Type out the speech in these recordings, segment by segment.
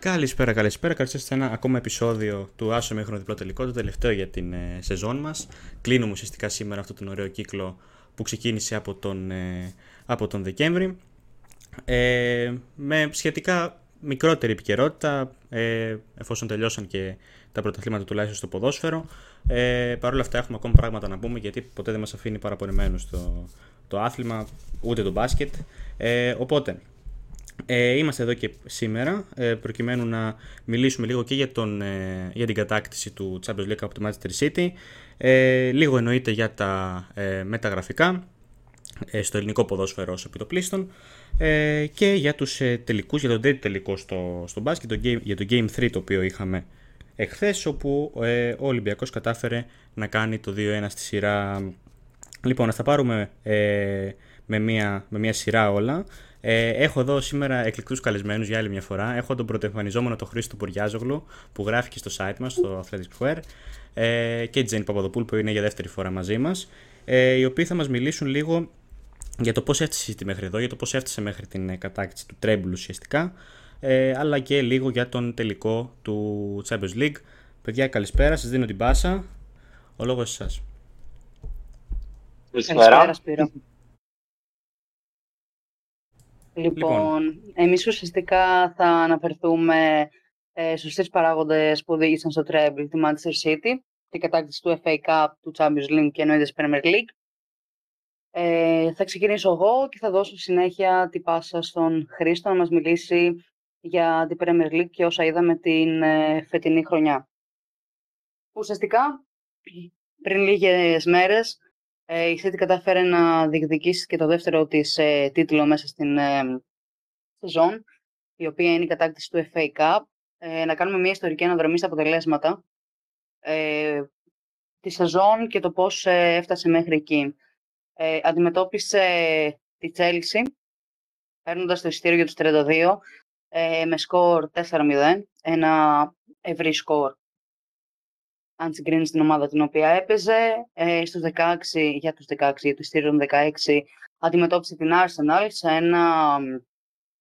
Καλησπέρα, καλησπέρα. Καλώς σε ένα ακόμα επεισόδιο του Άσο μέχρι διπλό τελικό, το τελευταίο για την ε, σεζόν μας. Κλείνουμε ουσιαστικά σήμερα αυτόν τον ωραίο κύκλο που ξεκίνησε από τον, ε, από τον Δεκέμβρη. Ε, με σχετικά μικρότερη επικαιρότητα, ε, εφόσον τελειώσαν και τα πρωταθλήματα τουλάχιστον στο ποδόσφαιρο. Ε, Παρ' όλα αυτά έχουμε ακόμα πράγματα να πούμε γιατί ποτέ δεν μας αφήνει παραπονεμένους το, το άθλημα, ούτε το μπάσκετ. Ε, οπότε, ε, είμαστε εδώ και σήμερα ε, προκειμένου να μιλήσουμε λίγο και για, τον, ε, για την κατάκτηση του Champions League από το Manchester City ε, λίγο εννοείται για τα ε, μεταγραφικά ε, στο ελληνικό ποδόσφαιρο ως επιτοπλίστων ε, και για τους ε, τελικούς, για τον τέτοιο τελικό στο, στο μπάσκετ, για το Game 3 το οποίο είχαμε εχθές όπου ο Ολυμπιακός κατάφερε να κάνει το 2-1 στη σειρά. Λοιπόν, να τα πάρουμε με, μια, με μια σειρά όλα. Ε, έχω εδώ σήμερα εκλεκτούς καλεσμένους για άλλη μια φορά. Έχω τον πρωτοεμφανιζόμενο τον Χρήστο Ποριάζογλου που γράφει και στο site μας, στο Athletic Square, ε, και η Τζέννη Παπαδοπούλου που είναι για δεύτερη φορά μαζί μας, ε, οι οποίοι θα μας μιλήσουν λίγο για το πώς έφτασε η μέχρι εδώ, για το πώς έφτασε μέχρι την ε, κατάκτηση του τρέμπλου ουσιαστικά, ε, αλλά και λίγο για τον τελικό του Champions League. Παιδιά, καλησπέρα, σας δίνω την πάσα. Ο λόγος σας. Καλησπέρα. Λοιπόν, λοιπόν, εμείς ουσιαστικά θα αναφερθούμε ε, στους τρεις παράγοντες που οδήγησαν στο treble του Manchester City, την κατάκτηση του FA Cup, του Champions League και εννοείται Premier League. Ε, θα ξεκινήσω εγώ και θα δώσω συνέχεια την πάσα στον Χρήστο να μας μιλήσει για την Premier League και όσα είδαμε την ε, φετινή χρονιά. Ουσιαστικά, πριν λίγες μέρες, ε, η City κατάφερε να διεκδικήσει και το δεύτερο της ε, τίτλο μέσα στην ε, σεζόν, η οποία είναι η κατάκτηση του FA Cup. Ε, να κάνουμε μια ιστορική αναδρομή στα αποτελέσματα ε, τη σεζόν και το πώς ε, έφτασε μέχρι εκεί. Ε, αντιμετώπισε τη Chelsea, παίρνοντας το εισιτήριο για τους 32, ε, με σκορ 4-0, ένα ευρύ σκορ αν συγκρίνεις την ομάδα την οποία έπαιζε. Ε, στους 16, για τους 16, για το ειστήριο 16, αντιμετώπισε την Arsenal σε ένα...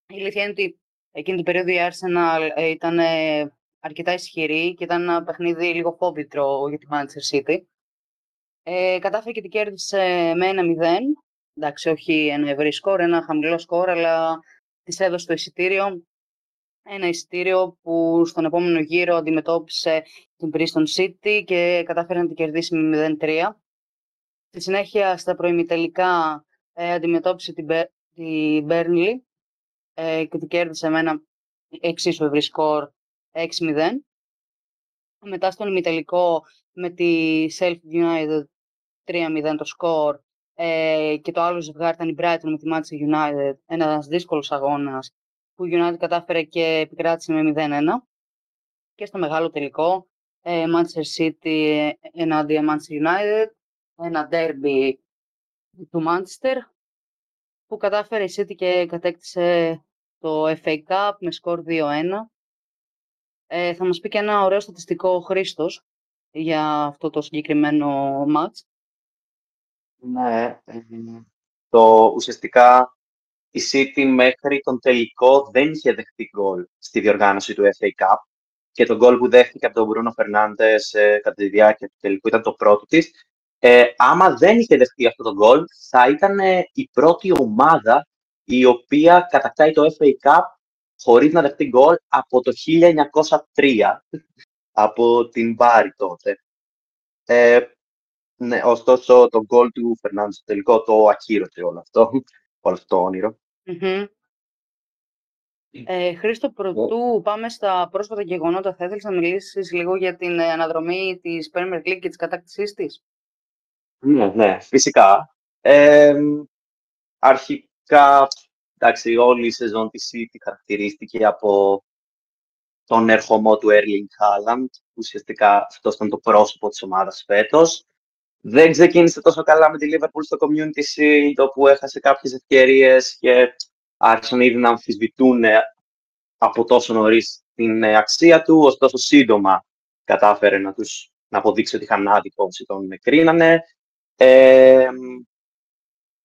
Η αλήθεια είναι ότι εκείνη την περίοδο η Arsenal ε, ήταν ε, αρκετά ισχυρή και ήταν ένα παιχνίδι λίγο φόβητρο για τη Manchester City. Ε, κατάφερε και την κέρδισε με ένα 0. Εντάξει, όχι ένα ευρύ σκορ, ένα χαμηλό σκορ, αλλά της έδωσε το εισιτήριο ένα εισιτήριο που στον επόμενο γύρο αντιμετώπισε την Bristol City και κατάφερε να την κερδίσει με 0-3. Στη συνέχεια, στα προημιτελικά, ε, αντιμετώπισε την, την Burnley ε, και την κέρδισε με ένα εξίσου ευρύ σκορ 6-0. Μετά στον ημιτελικό με τη Self United 3-0 το σκορ ε, και το άλλο ζευγάρι ήταν η Brighton με τη Manchester United, ένας δύσκολος αγώνας που η United κατάφερε και επικράτησε με 0-1. Και στο μεγάλο τελικό, ε, Manchester City ενάντια Manchester United, ένα derby του Manchester, που κατάφερε η City και κατέκτησε το FA Cup με σκορ 2-1. Ε, θα μας πει και ένα ωραίο στατιστικό ο Χρήστος για αυτό το συγκεκριμένο match. Ναι, ε, το ουσιαστικά η City μέχρι τον τελικό δεν είχε δεχτεί γκολ στη διοργάνωση του FA Cup και το γκολ που δέχτηκε από τον Μπρούνο Φερνάντες ε, κατά τη διάρκεια του τελικού ήταν το πρώτο της. Ε, άμα δεν είχε δεχτεί αυτό το γκολ, θα ήταν ε, η πρώτη ομάδα η οποία κατακτάει το FA Cup χωρίς να δεχτεί γκολ από το 1903, από την Μπάρι τότε. Ε, ναι, ωστόσο, το γκολ του Φερνάντες στο τελικό το ακύρωσε όλο αυτό όλο αυτό το όνειρο. Ε, Χρήστο, πρωτού πάμε στα πρόσφατα γεγονότα, θα ήθελες να μιλήσεις λίγο για την ε, αναδρομή της Premier League και της κατάκτησής της; Ναι, ναι, φυσικά. Ε, αρχικά, εντάξει, όλη η σεζόν της City χαρακτηρίστηκε από τον ερχομό του Erling Haaland, ουσιαστικά αυτός ήταν το πρόσωπο της ομάδας φέτος. Δεν ξεκίνησε τόσο καλά με τη Liverpool στο Community Shield, όπου έχασε κάποιες ευκαιρίες και άρχισαν ήδη να αμφισβητούν από τόσο νωρίς την αξία του, ωστόσο σύντομα κατάφερε να τους να αποδείξει ότι είχαν άδικο όσοι τον κρίνανε. Ε,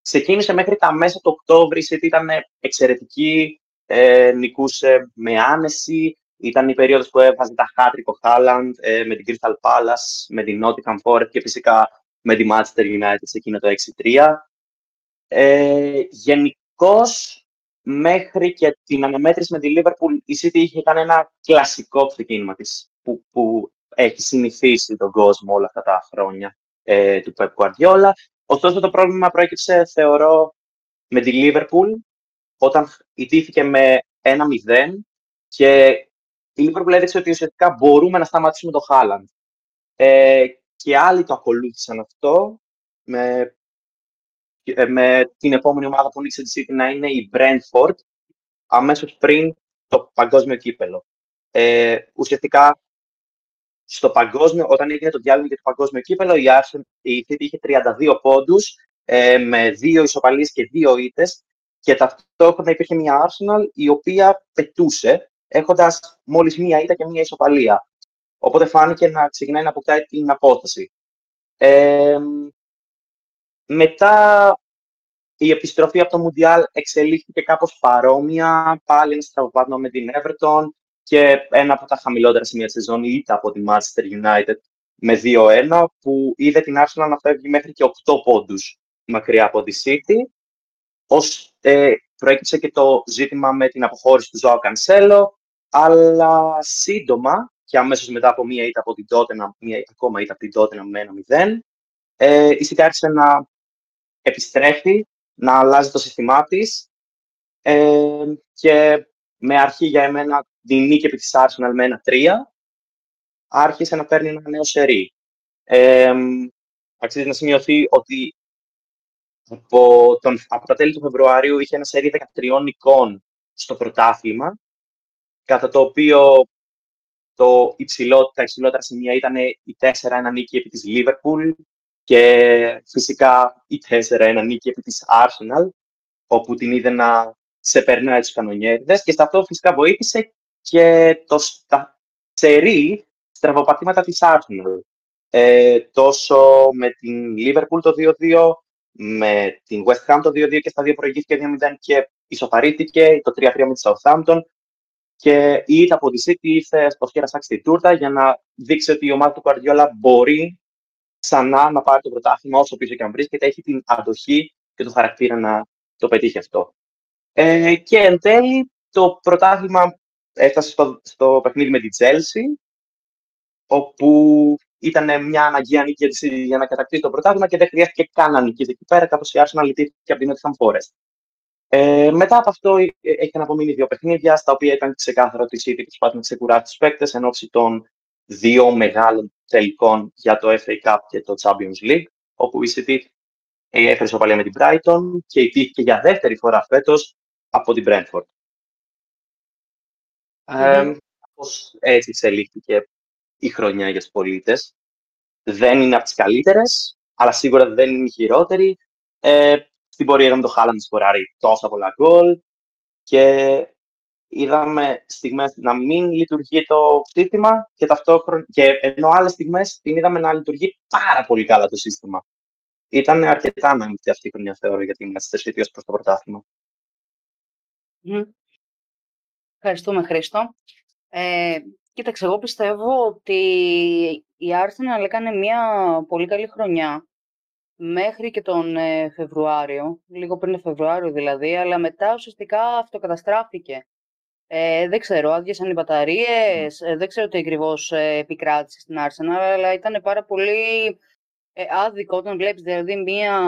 ξεκίνησε μέχρι τα μέσα του Οκτώβρη, γιατί ήταν εξαιρετική, ε, νικούσε με άνεση, Ήταν η περίοδος που έβαζε τα χάτρικο Χάλαντ ε, με την Crystal Palace, με την Nottingham Forest και φυσικά με τη Manchester United σε εκείνο το 6-3. Ε, Γενικώς, μέχρι και την αναμέτρηση με τη Liverpool, η City είχε κάνει ένα κλασικό ξεκίνημα της, που, που έχει συνηθίσει τον κόσμο όλα αυτά τα χρόνια ε, του Pep Guardiola. Ωστόσο, το πρόβλημα προέκυψε, θεωρώ, με τη Liverpool, όταν ιτήθηκε με 1-0 και η Liverpool έδειξε ότι ουσιαστικά μπορούμε να σταματήσουμε το Haaland. Ε, και άλλοι το ακολούθησαν αυτό με, ε, με την επόμενη ομάδα που νίξε τη City να είναι η Brentford αμέσως πριν το παγκόσμιο κύπελο. Ε, ουσιαστικά στο παγκόσμιο, όταν έγινε το διάλειμμα για το παγκόσμιο κύπελο, η, Arsenal, η City είχε 32 πόντους ε, με δύο ισοπαλίες και δύο ήττες και ταυτόχρονα υπήρχε μια Arsenal η οποία πετούσε έχοντας μόλις μία ήττα και μία ισοπαλία. Οπότε φάνηκε να ξεκινάει να αποκτάει την απόσταση. Ε, μετά η επιστροφή από το Μουντιάλ εξελίχθηκε κάπως παρόμοια, πάλι ένα στραβοπάτημα με την Everton και ένα από τα χαμηλότερα σημεία της σεζόν ήττα από τη Manchester United με 2-1, που είδε την Arsenal να φεύγει μέχρι και 8 πόντους μακριά από τη City. Ως, ε, προέκυψε και το ζήτημα με την αποχώρηση του Ζωάου Κανσέλο, αλλά σύντομα και αμέσως μετά από μία ήττα από την Tottenham, μία ακόμα ήττα από την Tottenham με ένα 0, ε, η City άρχισε να επιστρέφει, να αλλάζει το σύστημά της ε, και με αρχή για εμένα την νίκη επί της Arsenal με ένα 3, άρχισε να παίρνει ένα νέο σερί. Ε, αξίζει να σημειωθεί ότι από, τον, από τα τέλη του Φεβρουαρίου είχε ένα σερί 13 νικών στο πρωτάθλημα, κατά το οποίο το υψηλό, τα υψηλότερα σημεία ήταν η 4-1 νίκη επί της Liverpool και φυσικά η 4-1 νίκη επί της Arsenal, όπου την είδε να σε περνάει τους κανονιέριδες και σε αυτό φυσικά βοήθησε και το στα, σερί στραβοπατήματα της Arsenal. Ε, τόσο με την Liverpool το 2-2, με την West Ham το 2-2 και στα δύο προηγήθηκε 2-0 και ισοπαρήθηκε το 3-3 με τη Southampton και η ήττα από τη City ήρθε στο χέρα τη τούρτα για να δείξει ότι η ομάδα του Guardiola μπορεί ξανά να πάρει το πρωτάθλημα όσο πίσω και αν βρίσκεται, έχει την αντοχή και το χαρακτήρα να το πετύχει αυτό. Ε, και εν τέλει, το πρωτάθλημα έφτασε στο, στο παιχνίδι με τη Chelsea, όπου ήταν μια αναγκαία νίκη για να κατακτήσει το πρωτάθλημα και δεν χρειάστηκε καν να νικήσει εκεί πέρα, καθώ η Arsenal λυτήθηκε από την Nottingham Forest. Ε, μετά από αυτό ε, έχει απομείνει δύο παιχνίδια, στα οποία ήταν ξεκάθαρο ότι η City προσπάθησε να ξεκουράσει τους παίκτες εν ώψη των δύο μεγάλων τελικών για το FA Cup και το Champions League, όπου η City έφερε σοπαλία με την Brighton και ιτήθηκε για δεύτερη φορά φέτος από την Brentford. Mm-hmm. Ε, έτσι εξελίχθηκε η χρονιά για τους πολίτες. Δεν είναι από τις καλύτερες, αλλά σίγουρα δεν είναι η χειρότερη. Ε, στην πορεία είδαμε το Χάλαντ σκοράρει τόσα πολλά γκολ και είδαμε στιγμές να μην λειτουργεί το σύστημα και ταυτόχρονα και ενώ άλλες στιγμές την είδαμε να λειτουργεί πάρα πολύ καλά το σύστημα. Ήταν αρκετά ανάμεικτη αυτή η χρονιά, θεωρώ, για την Manchester City ως προς το πρωτάθλημα. Mm. Ευχαριστούμε, Χρήστο. Ε, κοίταξε, εγώ πιστεύω ότι η Arsenal έκανε μια πολύ καλή χρονιά μέχρι και τον ε, Φεβρουάριο, λίγο πριν τον Φεβρουάριο δηλαδή, αλλά μετά ουσιαστικά αυτοκαταστράφηκε. Ε, δεν ξέρω, άδειασαν οι μπαταρίες, ε, δεν ξέρω τι ακριβώς ε, επικράτησε στην Arsenal, αλλά ήταν πάρα πολύ ε, άδικο όταν βλέπεις δηλαδή μία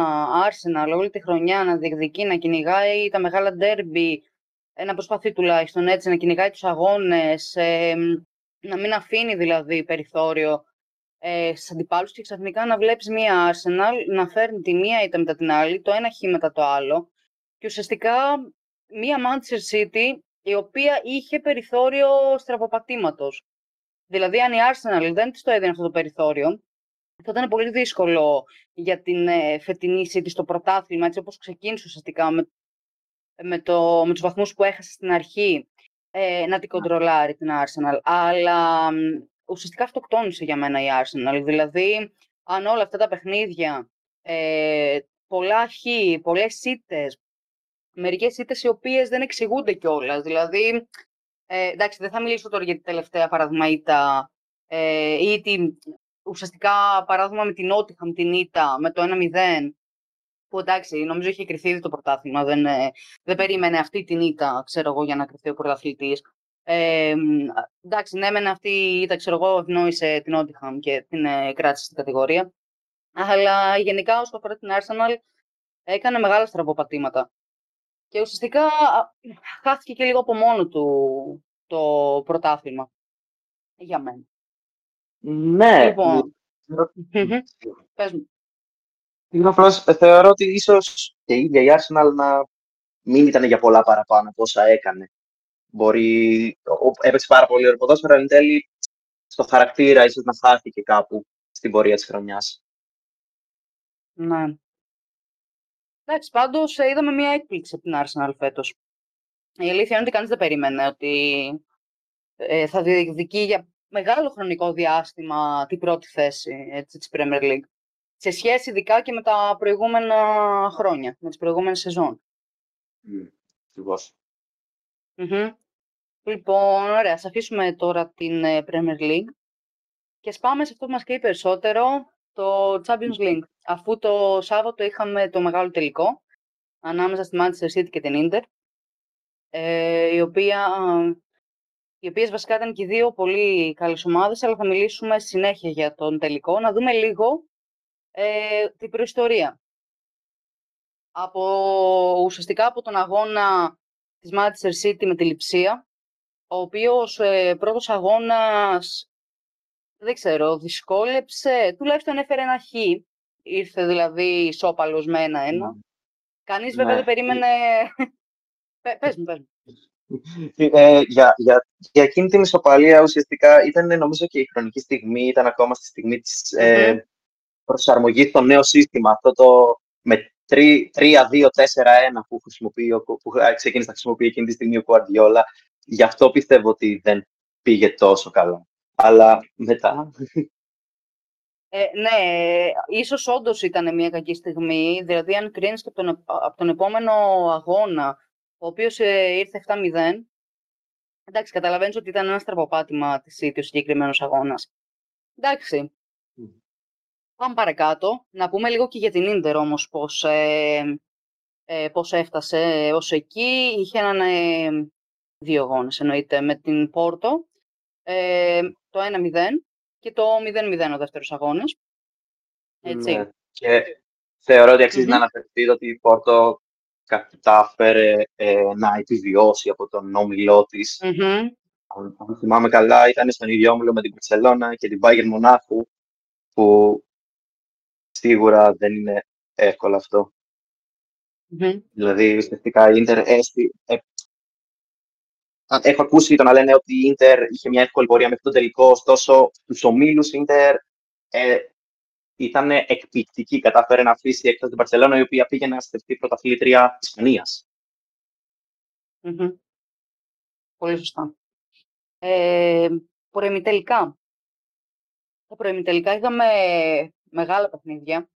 Arsenal όλη τη χρονιά να διεκδικεί, να κυνηγάει τα μεγάλα ντέρμπι, να προσπαθεί τουλάχιστον έτσι, να κυνηγάει τους αγώνες, να μην αφήνει δηλαδή περιθώριο ε, στι αντιπάλους και ξαφνικά να βλέπεις μία Arsenal να φέρνει τη μία είτε μετά την άλλη, το ένα χ μετά το άλλο. Και ουσιαστικά μία Manchester City η οποία είχε περιθώριο στραβοπατήματος. Δηλαδή, αν η Arsenal δεν της το έδινε αυτό το περιθώριο, θα ήταν πολύ δύσκολο για την ε, φετινή City στο πρωτάθλημα, έτσι όπως ξεκίνησε ουσιαστικά με, με, το, με τους βαθμούς που έχασε στην αρχή, ε, να την κοντρολάρει την Arsenal. Αλλά ουσιαστικά αυτοκτόνησε για μένα η Arsenal. Δηλαδή, αν όλα αυτά τα παιχνίδια, ε, πολλά χ, πολλές σίτες, μερικές σίτες οι οποίες δεν εξηγούνται κιόλας. Δηλαδή, Ε, εντάξει, δεν θα μιλήσω τώρα για την τελευταία παράδειγμα ήττα ε, ή την, ουσιαστικά παράδειγμα με την Νότιχαμ, την ήττα, με το 1-0, που εντάξει, νομίζω είχε κρυθεί ήδη το πρωτάθλημα, δεν, ε, δεν περίμενε αυτή την ήττα, ξέρω εγώ, για να κρυθεί ο πρωταθλητής. Ε, εντάξει, ναι, μεν αυτή η ήττα, ξέρω εγώ, ευνόησε την Νότιχαμ και την ε, κράτησε στην κατηγορία. Αλλά γενικά, όσο αφορά την Arsenal, έκανε μεγάλα στραβοπατήματα. Και ουσιαστικά χάθηκε και λίγο από μόνο του το πρωτάθλημα. Για μένα. Ναι. Λοιπόν. Πες μου. Ε, θεωρώ ότι ίσως και η ίδια η Arsenal να μην ήταν για πολλά παραπάνω από όσα έκανε. Μπορεί, έπαιξε πάρα πολύ ωραίο ποδόσφαιρο, αλλά εν τέλει στο χαρακτήρα ίσως να χάθηκε κάπου στην πορεία της χρονιάς. Ναι. Εντάξει, πάντως ε, είδαμε μια έκπληξη από την Arsenal φέτος. Η αλήθεια είναι ότι κανείς δεν περίμενε ότι ε, θα διεκδικεί για μεγάλο χρονικό διάστημα την πρώτη θέση έτσι, της Premier League. Σε σχέση ειδικά και με τα προηγούμενα χρόνια, με τις προηγούμενες σεζόν. Mm, Λοιπόν, ωραία, ας αφήσουμε τώρα την ε, Premier League και σπάμε σε αυτό που μας καίει περισσότερο, το Champions League. Αφού το Σάββατο είχαμε το μεγάλο τελικό ανάμεσα στη Manchester City και την Inter, ε, η οποία, οι οποίες βασικά ήταν και δύο πολύ καλές ομάδες, αλλά θα μιλήσουμε συνέχεια για τον τελικό. Να δούμε λίγο ε, την προϊστορία. Από, ουσιαστικά από τον αγώνα της Manchester City με τη Λιψία, ο οποίος ε, πρώτος αγώνας δεν ξέρω, δυσκόλεψε, τουλάχιστον έφερε ένα χ. Ήρθε δηλαδή ισόπαλος με ένα-ένα. Mm. Κανείς βέβαια ναι. δεν περίμενε... πες μου, πες μου. Ε, για, για, για εκείνη την ισοπαλία ουσιαστικά ήταν νομίζω και η χρονική στιγμή, ήταν ακόμα στη στιγμή της mm-hmm. ε, προσαρμογής στο νέο σύστημα, αυτό το με 3-2-4-1 που, που ξεκίνησε να χρησιμοποιεί εκείνη τη στιγμή ο Κουαρδιόλα. Γι' αυτό πιστεύω ότι δεν πήγε τόσο καλά αλλά μετά... Ε, ναι, ίσως όντως ήταν μια κακή στιγμή, δηλαδή αν κρίνεις και από τον, από τον επόμενο αγώνα, ο οποίος ε, ήρθε 7-0, εντάξει, καταλαβαίνεις ότι ήταν ένας στραβοπάτημα της City ο συγκεκριμένος αγώνας. Εντάξει, mm. πάμε παρακάτω. Να πούμε λίγο και για την Ίντερ όμως πώς, ε, ε, πώς έφτασε ως εκεί. Είχε έναν ε, δύο αγώνες εννοείται με την Πόρτο ε, το 1-0 και το 0-0 ο δεύτερος αγώνας. Έτσι. Ναι. Και θεωρώ ότι αξίζει mm-hmm. να αναφερθεί ότι η Πόρτο κατάφερε ε, να επιβιώσει από τον όμιλό της. Mm-hmm. Αν θυμάμαι καλά, ήταν στον ίδιο όμιλο με την Παρσελώνα και την Bayern Μονάχου, που σίγουρα δεν είναι εύκολο αυτό. Mm-hmm. Δηλαδή, ουσιαστικά η Ίντερ έχω ακούσει το να λένε ότι η Ίντερ είχε μια εύκολη πορεία μέχρι τον τελικό, ωστόσο στου ομίλους η Ίντερ ε, ήταν εκπληκτική. Κατάφερε να αφήσει εκτός την Παρσελόνα, η οποία πήγε να στεφτεί πρωταθλήτρια Ισπανίας. Mm-hmm. Πολύ σωστά. Ε, προημιτελικά. Τα προημιτελικά είχαμε μεγάλα παιχνίδια.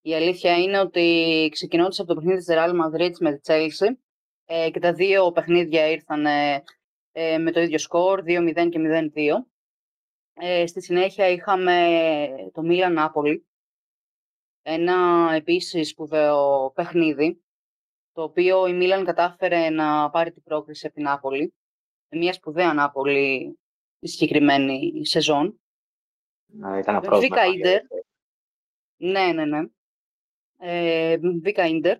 Η αλήθεια είναι ότι ξεκινώντας από το παιχνίδι της Real Madrid με τη Chelsea, ε, και τα δύο παιχνίδια ήρθαν ε, με το ίδιο σκορ, 2-0 και 0-2. Ε, στη συνέχεια είχαμε το Μίλαν Νάπολη, ένα επίσης σπουδαίο παιχνίδι, το οποίο η Μίλαν κατάφερε να πάρει την πρόκριση από την Νάπολη, μια σπουδαία Νάπολη τη συγκεκριμένη σεζόν. Να, ήταν Βίκα Ναι, ναι, ναι. Ε, Βίκα Ίντερ,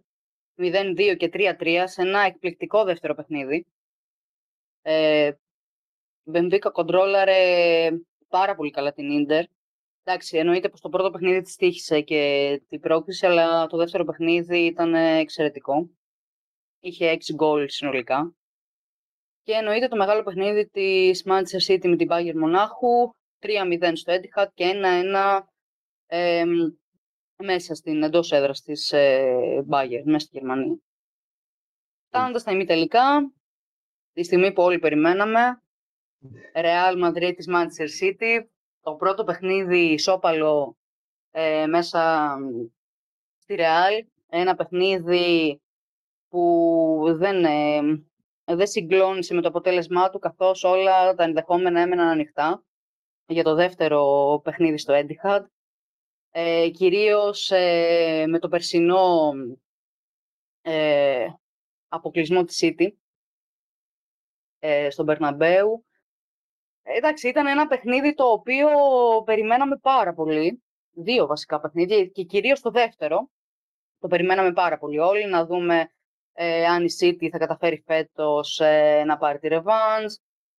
0-2 και 3-3 σε ένα εκπληκτικό δεύτερο παιχνίδι. Ε, Μπενβίκα κοντρόλαρε πάρα πολύ καλά την Ίντερ. Εντάξει, εννοείται πως το πρώτο παιχνίδι της τύχησε και την πρόκληση, αλλά το δεύτερο παιχνίδι ήταν εξαιρετικό. Είχε 6 γκολ συνολικά. Και εννοείται το μεγάλο παιχνίδι της Manchester City με την Bayern Μονάχου, 3-0 στο Etihad και 1-1 ε, μέσα στην εντός έδρας της ε, Bayern, μέσα στη Γερμανία. Φτάνοντας στα ημιτελικά, τη στιγμή που όλοι περιμέναμε, Real Madrid της Manchester City, το πρώτο παιχνίδι ισόπαλο ε, μέσα στη Real, ένα παιχνίδι που δεν, ε, δεν συγκλώνησε με το αποτέλεσμά του, καθώς όλα τα ενδεχόμενα έμεναν ανοιχτά για το δεύτερο παιχνίδι στο Etihad. Ε, κυρίως ε, με το περσινό ε, αποκλεισμό της City ε, στον Περναμπέου. Εντάξει, ήταν ένα παιχνίδι το οποίο περιμέναμε πάρα πολύ. Δύο βασικά παιχνίδια και κυρίως το δεύτερο. Το περιμέναμε πάρα πολύ όλοι, να δούμε ε, αν η City θα καταφέρει φέτος ε, να πάρει τη revanche,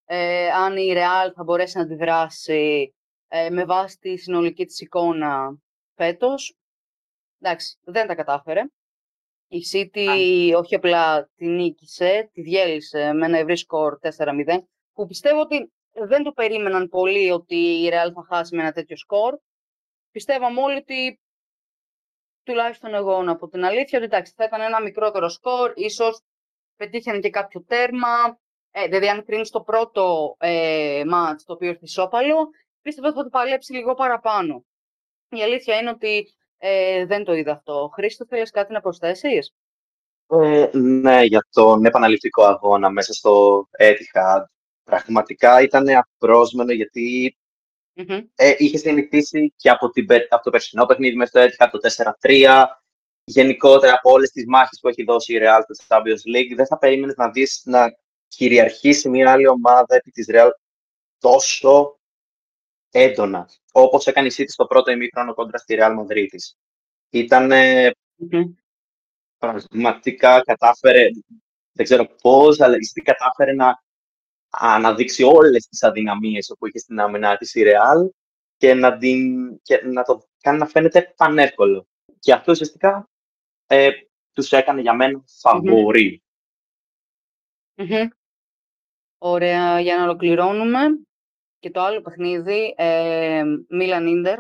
ε, αν η Real θα μπορέσει να αντιδράσει ε, με βάση τη συνολική της εικόνα φέτος. Εντάξει, δεν τα κατάφερε. Η City όχι απλά τη νίκησε, τη διέλυσε με ένα ευρύ σκορ 4-0, που πιστεύω ότι δεν το περίμεναν πολύ ότι η Real θα χάσει με ένα τέτοιο σκορ. Πιστεύαμε όλοι ότι, τουλάχιστον εγώ να πω την αλήθεια, ότι εντάξει, θα ήταν ένα μικρότερο σκορ, ίσως πετύχαινε και κάποιο τέρμα, ε, δηλαδή αν κρίνεις το πρώτο ε, μάτς, το οποίο ήρθε ισόπαλο, πίστευα ότι θα το παλέψει λίγο παραπάνω. Η αλήθεια είναι ότι ε, δεν το είδα αυτό. Χρήστο, θέλεις κάτι να προσθέσεις; Ε, ναι, για τον επαναληπτικό αγώνα μέσα στο Etihad. Πραγματικά ήταν απρόσμενο γιατί ε, είχες συνηθίσει και από, την, από το περσινό παιχνίδι μέσα στο Etihad το 4-3. Γενικότερα από όλες τις μάχες που έχει δώσει η Real στο Champions League, δεν θα περίμενες να δεις να κυριαρχήσει μια άλλη ομάδα επί της Real τόσο έντονα, όπως έκανε η City στο πρώτο ημίχρονο κόντρα στη Real Madrid Ήταν πραγματικά κατάφερε, δεν ξέρω πώς, αλλά η City κατάφερε να αναδείξει όλες τις αδυναμίες που είχε στην άμυνα της η Real και να, την, και να το κάνει να φαίνεται πανεύκολο. Και αυτό ουσιαστικά ε, τους έκανε για μένα φαβορή. Ωραία, για να ολοκληρώνουμε και το άλλο παιχνίδι, ε, Μίλαν Ίντερ,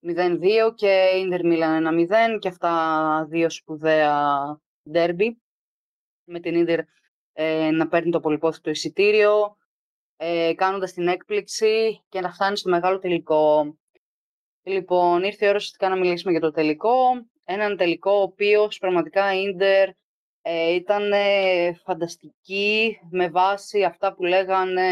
0-2 και Ίντερ Μίλαν 1-0 και αυτά δύο σπουδαία ντέρμπι με την Ίντερ ε, να παίρνει το πολυπόθητο εισιτήριο, ε, κάνοντας την έκπληξη και να φτάνει στο μεγάλο τελικό. Λοιπόν, ήρθε η ώρα να μιλήσουμε για το τελικό. Έναν τελικό ο οποίος πραγματικά Ίντερ ε, ήταν φανταστική με βάση αυτά που λέγανε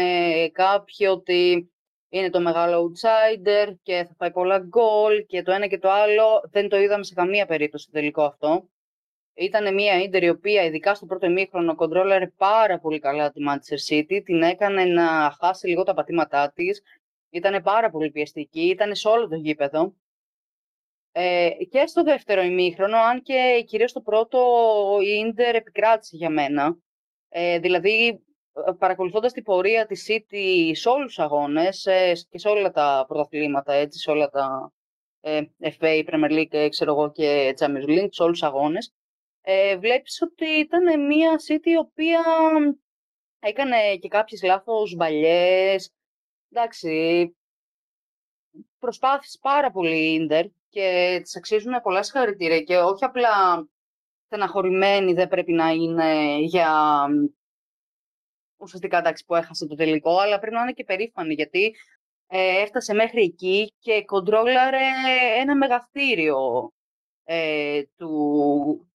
κάποιοι ότι είναι το μεγάλο outsider και θα πάει πολλά γκολ και το ένα και το άλλο. Δεν το είδαμε σε καμία περίπτωση το τελικό αυτό. Ήταν μια ίντερ η οποία ειδικά στο πρώτο ημίχρονο κοντρόλαρε πάρα πολύ καλά τη Manchester City, την έκανε να χάσει λίγο τα πατήματά της, ήταν πάρα πολύ πιεστική, ήταν σε όλο το γήπεδο ε, και στο δεύτερο ημίχρονο, αν και κυρίως στο πρώτο η Ίντερ επικράτησε για μένα. Ε, δηλαδή, ε, παρακολουθώντας την πορεία της City σε όλους τους αγώνες ε, και σε όλα τα πρωταθλήματα, έτσι, σε όλα τα ε, FA, Premier League, ε, ξέρω εγώ, και Champions League, σε όλους τους αγώνες, ε, βλέπεις ότι ήταν μια City η οποία έκανε και κάποιες λάθος μπαλιές. Εντάξει, προσπάθησε πάρα πολύ η Ίντερ και τη αξίζουν πολλά συγχαρητήρια και όχι απλά στεναχωρημένοι δεν πρέπει να είναι για ουσιαστικά εντάξει που έχασε το τελικό, αλλά πρέπει να είναι και περήφανοι γιατί ε, έφτασε μέχρι εκεί και κοντρόλαρε ένα μεγαθύριο ε, του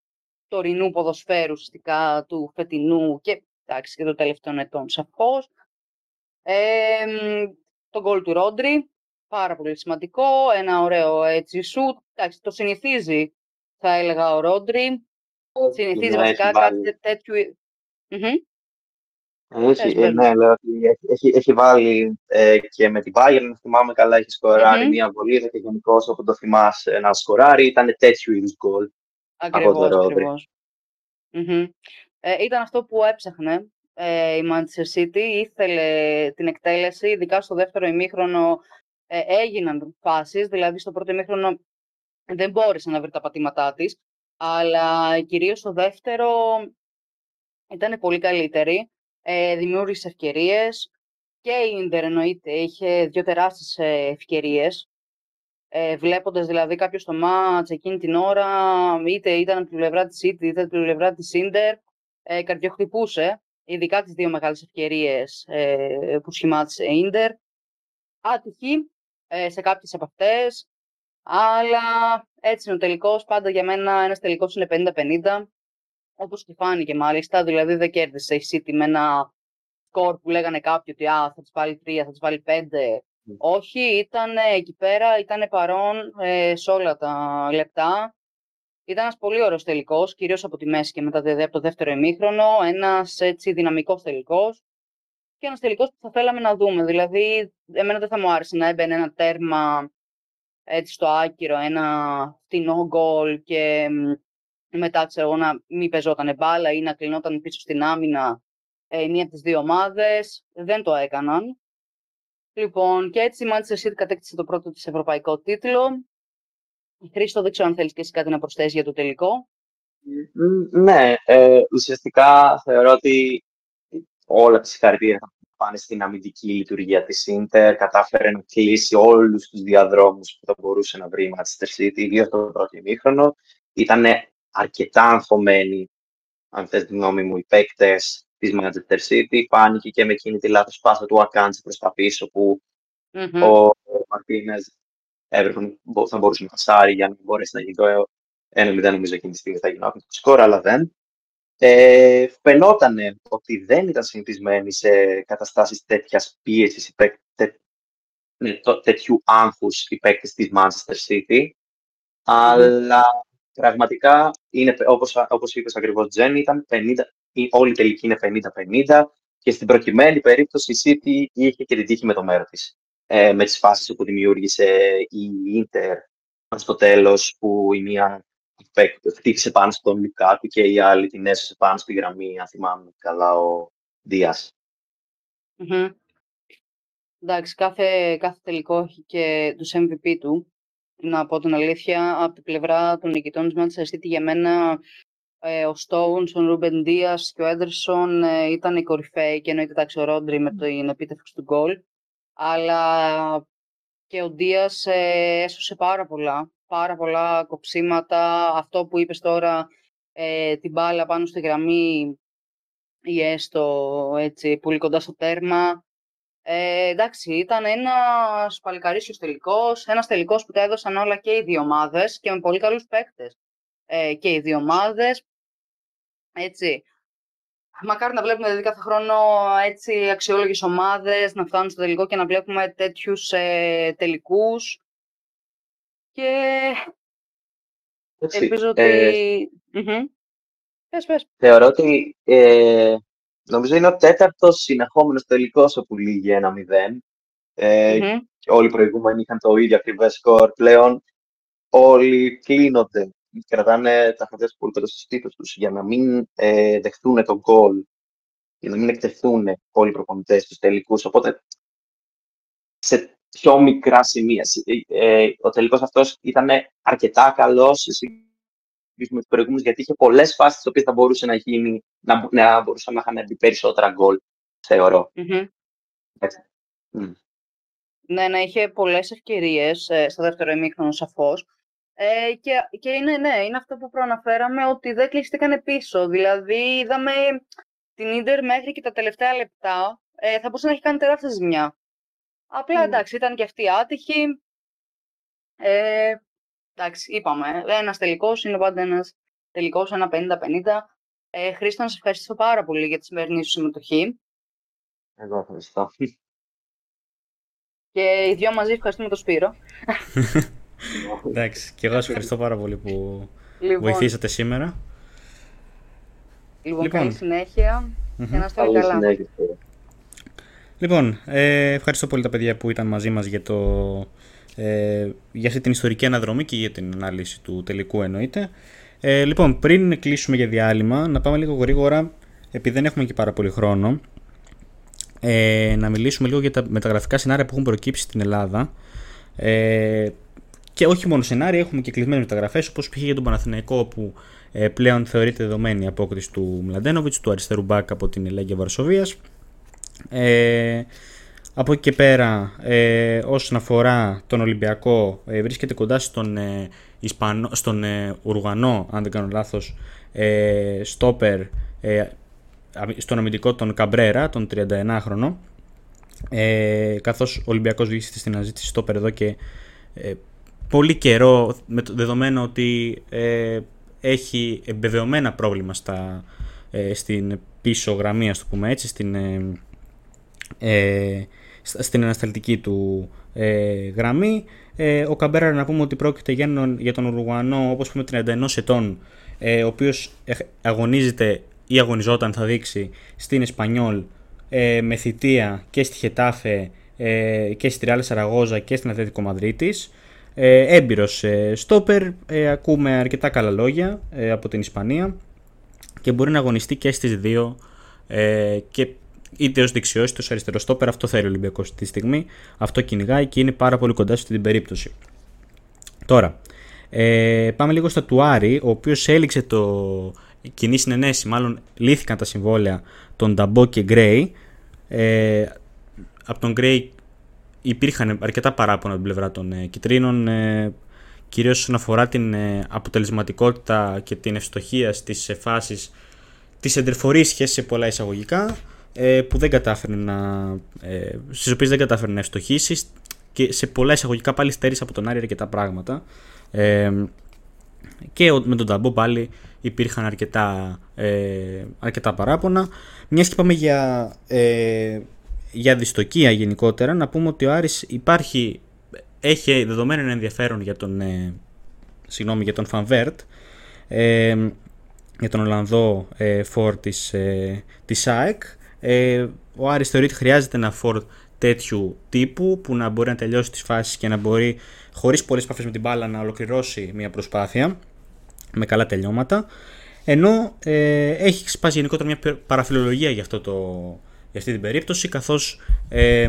τωρινού ποδοσφαίρου, ουσιαστικά του φετινού και, εντάξει, και των τελευταίων ετών σαφώς. Ε, το γκολ του Ρόντρι, πάρα πολύ σημαντικό, ένα ωραίο έτσι σουτ. Εντάξει, το συνηθίζει, θα έλεγα, ο Ρόντρι. Συνηθίζει ναι, βασικά κάτι τέτοιου... Έχει, ε, ναι, λέω ότι έχει, έχει βάλει ε, και με την Bayern, θυμάμαι καλά, έχει σκοράρει mm-hmm. μια βολίδα και γενικώ όπου το θυμάσαι να σκοράρει, ήταν τέτοιου είδους γκολ. Ακριβώς, ακριβώς. Mm-hmm. Ε, ήταν αυτό που έψαχνε ε, η Manchester City, ήθελε την εκτέλεση, ειδικά στο δεύτερο ημίχρονο ε, έγιναν φάσεις, δηλαδή στο πρώτο ημίχρονο δεν μπόρεσε να βρει τα πατήματά της, αλλά κυρίως στο δεύτερο ήταν πολύ καλύτερη, ε, δημιούργησε ευκαιρίες και η Ίντερ εννοείται είχε δύο τεράστιες ε, ευκαιρίες, ε, βλέποντας δηλαδή κάποιος στο μάτς εκείνη την ώρα, είτε ήταν από την πλευρά της Ίντερ, είτε από την πλευρά της Ίντερ, ε, καρδιοχτυπούσε, ειδικά τις δύο μεγάλες ευκαιρίες ε, που σχημάτισε η Ίντερ. Άτυχη, ε, σε κάποιες από αυτές. Αλλά έτσι είναι ο τελικός. Πάντα για μένα ένας τελικός είναι 50-50. όπως και φάνηκε μάλιστα, δηλαδή δεν κέρδισε η City με ένα σκορ που λέγανε κάποιοι ότι α, θα τις βάλει τρία, θα τις βάλει πέντε. Όχι, ήταν εκεί πέρα, ήταν παρόν ε, σε όλα τα λεπτά. Ήταν ένας πολύ ωραίος τελικός, κυρίως από τη μέση και μετά από το δεύτερο ημίχρονο. Ένας έτσι δυναμικός τελικός και ένας τελικός που θα θέλαμε να δούμε. Δηλαδή, εμένα δεν θα μου άρεσε να έμπαινε ένα τέρμα έτσι στο άκυρο, ένα φτηνό γκολ και μετά ξέρω εγώ να μην πεζόταν μπάλα ή να κλεινόταν πίσω στην άμυνα ε, μία από τις δύο ομάδες. Δεν το έκαναν. Λοιπόν, και έτσι η Manchester City κατέκτησε το πρώτο της ευρωπαϊκό τίτλο. Χρήστο, δεν ξέρω αν θέλεις και εσύ κάτι να προσθέσεις για το τελικό. Ναι, ε, ουσιαστικά θεωρώ ότι όλα τα συγχαρητήρια θα πάνε στην αμυντική λειτουργία της Ίντερ. Κατάφερε να κλείσει όλους τους διαδρόμους που θα μπορούσε να βρει η Manchester City, ιδίως το πρώτο ημίχρονο. Ήταν αρκετά αγχωμένοι, αν θες τη γνώμη μου, οι παίκτες της Manchester City. Φάνηκε και με εκείνη τη λάθος πάσα του Ακάντζη προς τα πίσω που mm-hmm. ο Μαρτίνες θα μπορούσε να πασάρει για να μπορέσει να γίνει το 1-0 νομίζω εκείνη τη στιγμή θα γίνει το σκορ, αλλά δεν. Ε, φαινόταν ότι δεν ήταν συνηθισμένοι σε καταστάσεις τέτοιας πίεσης, τέ, ναι, τέτοιου άγχους οι παίκτες της Manchester City, αλλά πραγματικά, είναι, όπως, όπως είπες ακριβώς, Τζένι, ήταν 50, όλη η τελική είναι 50-50 και στην προκειμένη περίπτωση η City είχε και την τύχη με το μέρος της. Ε, με τις φάσεις που δημιούργησε η Inter στο τέλος που η μία χτύπησε πάνω στον Λουκάκου και η άλλη την έσωσε πάνω στη γραμμή, αν θυμάμαι καλά, ο Δίας. Mm-hmm. Εντάξει, κάθε, κάθε τελικό έχει και τους MVP του. Να πω την αλήθεια, από την πλευρά των νικητών της Manchester City για μένα ε, ο Stones, ο Ρούμπεν Δίας και ο Έντερσον ε, ήταν οι κορυφαίοι και εννοείται εντάξει ο Ρόντρι με την επίτευξη του γκολ. Αλλά και ο Δίας ε, έσωσε πάρα πολλά πάρα πολλά κοψίματα. Αυτό που είπες τώρα, ε, την μπάλα πάνω στη γραμμή ή έστω έτσι, πολύ κοντά στο τέρμα. Ε, εντάξει, ήταν ένας παλικαρίσιος τελικός, ένας τελικός που τα έδωσαν όλα και οι δύο ομάδες και με πολύ καλούς παίκτες. Ε, και οι δύο ομάδες, έτσι. Μακάρι να βλέπουμε δηλαδή κάθε χρόνο έτσι αξιόλογες ομάδες να φτάνουν στο τελικό και να βλέπουμε τέτοιους ε, τελικούς και ελπίζω ότι... Ε, πες, πες. Θεωρώ ότι ε, νομίζω είναι ο τέταρτος συνεχόμενος τελικός όπου λύγει ένα 0 Ε, mm-hmm. και όλοι οι προηγούμενοι είχαν το ίδιο ακριβές σκορ. Πλέον όλοι κλείνονται, κρατάνε τα χαρτιά πολύ κοντά στους τίτλους τους για να μην ε, δεχτούν τον γκολ, για να μην εκτεθούν όλοι οι προπονητές στους τελικούς. Οπότε σε πιο μικρά σημεία. Ε, ε, ο τελικός αυτός ήταν αρκετά καλός σε σύγκριση με τους προηγούμενους, γιατί είχε πολλές φάσεις τις οποίες θα μπορούσε να γίνει, να, να μπορούσαν να είχαν μπει περισσότερα γκολ, θεωρώ. Mm-hmm. Mm. Ναι, να είχε πολλές ευκαιρίες ε, στο δεύτερο ημίχρονο σαφώς. Ε, και, και είναι, ναι, είναι αυτό που προαναφέραμε ότι δεν κλειστήκανε πίσω. Δηλαδή είδαμε την Ίντερ μέχρι και τα τελευταία λεπτά ε, θα μπορούσε να έχει κάνει τεράστια ζημιά. Απλά εντάξει, ήταν και αυτή άτυχη. Ε, εντάξει, είπαμε, ένας τελικός είναι πάντα ένας τελικός, ένα 50-50. Ε, Χρήστο, να σε ευχαριστήσω πάρα πολύ για τη σημερινή σου συμμετοχή. Εγώ ευχαριστώ. Και οι δυο μαζί ευχαριστούμε τον Σπύρο. Εντάξει, και εγώ σας ευχαριστώ πάρα πολύ που λοιπόν, βοηθήσατε σήμερα. Λοιπόν, λοιπόν. καλή συνέχεια και να είστε καλά. Συνέχεια. Λοιπόν, ε, ευχαριστώ πολύ τα παιδιά που ήταν μαζί μας για, το, ε, για αυτή την ιστορική αναδρομή και για την ανάλυση του τελικού εννοείται. Ε, λοιπόν, πριν κλείσουμε για διάλειμμα, να πάμε λίγο γρήγορα, επειδή δεν έχουμε και πάρα πολύ χρόνο, ε, να μιλήσουμε λίγο για τα μεταγραφικά σενάρια που έχουν προκύψει στην Ελλάδα. Ε, και όχι μόνο σενάρια, έχουμε και κλεισμένες μεταγραφές, όπως π.χ. για τον Παναθηναϊκό, που ε, πλέον θεωρείται δεδομένη η απόκριση του Μλαντένοβιτς, του αριστερού μπακ από την Ελέγγυα Βαρσοβίας. Ε, από εκεί και πέρα, ε, όσον αφορά τον Ολυμπιακό, ε, βρίσκεται κοντά στον, ε, Ισπανό, στον ε, Ουρουγανό, αν δεν κάνω λάθος, ε, στόπερ, ε, στον αμυντικό τον Καμπρέρα, τον 31χρονο, ε, καθώς ο Ολυμπιακός βρίσκεται στην αναζήτηση στόπερ εδώ και ε, πολύ καιρό, με το δεδομένο ότι έχει εμπεβαιωμένα πρόβλημα στα, ε, στην πίσω γραμμή, ας το πούμε έτσι, στην, ε, ε στην ανασταλτική του ε, γραμμή. Ε, ο Καμπέρα να πούμε ότι πρόκειται για, για τον Ουρουγουανό όπως πούμε 31 ετών ε, ο οποίος αγωνίζεται ή αγωνιζόταν θα δείξει στην Εσπανιόλ ε, με θητεία και στη Χετάφε ε, και στη Ριάλ Σαραγώζα και στην Αθλητικό Μαδρίτης. Ε, έμπειρος ε, στόπερ, ε, ακούμε αρκετά καλά λόγια ε, από την Ισπανία και μπορεί να αγωνιστεί και στις δύο ε, και είτε ως δεξιός είτε ως αριστερός στόπερ. Αυτό θέλει ο Ολυμπιακός αυτή τη στιγμή. Αυτό κυνηγάει και είναι πάρα πολύ κοντά σε αυτή την περίπτωση. Τώρα, ε, πάμε λίγο στα του Άρη, ο οποίος έληξε το κοινή συνενέση, μάλλον λύθηκαν τα συμβόλαια των Νταμπό και Γκρέι. Ε, από τον Γκρέι υπήρχαν αρκετά παράπονα από την πλευρά των ε, Κιτρίνων, ε, κυρίως όσον αφορά την ε, αποτελεσματικότητα και την ευστοχία στις φάσεις της εντρεφορίσχες σε πολλά εισαγωγικά ε, που δεν κατάφερε να, ε, στις οποίες δεν κατάφερε να ευστοχήσει και σε πολλά εισαγωγικά πάλι στέρισε από τον Άρη αρκετά πράγματα. Ε, και με τον Ταμπό πάλι υπήρχαν αρκετά, ε, αρκετά παράπονα. Μιας και πάμε για, ε, για δυστοκία γενικότερα να πούμε ότι ο Άρης υπάρχει έχει δεδομένο ενδιαφέρον για τον ε, συγγνώμη, για τον Φανβέρτ ε, για τον Ολλανδό ε, φόρ της, ε, της ΑΕΚ ε, ο Άρης θεωρεί ότι χρειάζεται ένα φόρ τέτοιου τύπου που να μπορεί να τελειώσει τις φάσεις και να μπορεί χωρίς πολλές επαφές με την μπάλα να ολοκληρώσει μια προσπάθεια με καλά τελειώματα ενώ ε, έχει σπάσει γενικότερα μια παραφιλολογία για, αυτό το, για αυτή την περίπτωση καθώς ε,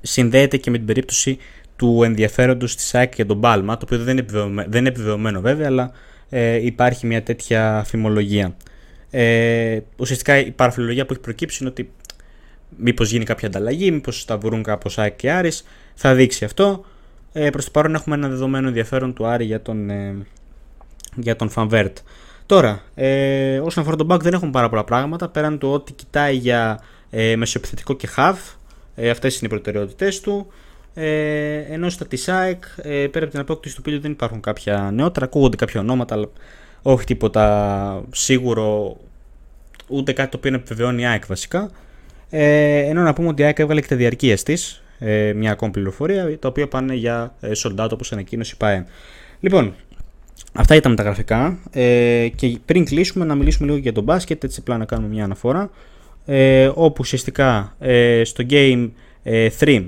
συνδέεται και με την περίπτωση του ενδιαφέροντος της ΑΕΚ για τον Πάλμα το οποίο δεν είναι επιβεβαιωμένο, δεν είναι επιβεβαιωμένο βέβαια αλλά ε, υπάρχει μια τέτοια φημολογία. Ε, ουσιαστικά η παραφιλολογία που έχει προκύψει είναι ότι μήπως γίνει κάποια ανταλλαγή, μήπως τα βρουν κάπως Άκη και Άρης, θα δείξει αυτό. Ε, Προς το παρόν έχουμε ένα δεδομένο ενδιαφέρον του Άρη για τον, ε, για τον Φανβέρτ. Τώρα, ε, όσον αφορά τον Μπακ δεν έχουμε πάρα πολλά πράγματα πέραν του ότι κοιτάει για ε, μεσοεπιθετικό και χαβ. Ε, αυτές είναι οι προτεραιότητες του. Ε, ενώ στα Τισάεκ, ε, πέρα από την απόκτηση του πύλου δεν υπάρχουν κάποια νεότερα, ακούγονται κάποια ονόματα, αλλά όχι τίποτα σίγουρο, ούτε κάτι το οποίο επιβεβαιώνει η ΑΕΚ βασικά. Ε, ενώ να πούμε ότι η ΑΕΚ έβγαλε και τα διαρκείας της, ε, μια ακόμη πληροφορία, τα οποία πάνε για ε, sold όπως ανακοίνωσε η ΠΑΕ. Λοιπόν, αυτά ήταν τα γραφικά. Ε, και πριν κλείσουμε, να μιλήσουμε λίγο για τον μπάσκετ, έτσι απλά να κάνουμε μια αναφορά. Ε, όπου ουσιαστικά ε, στο Game 3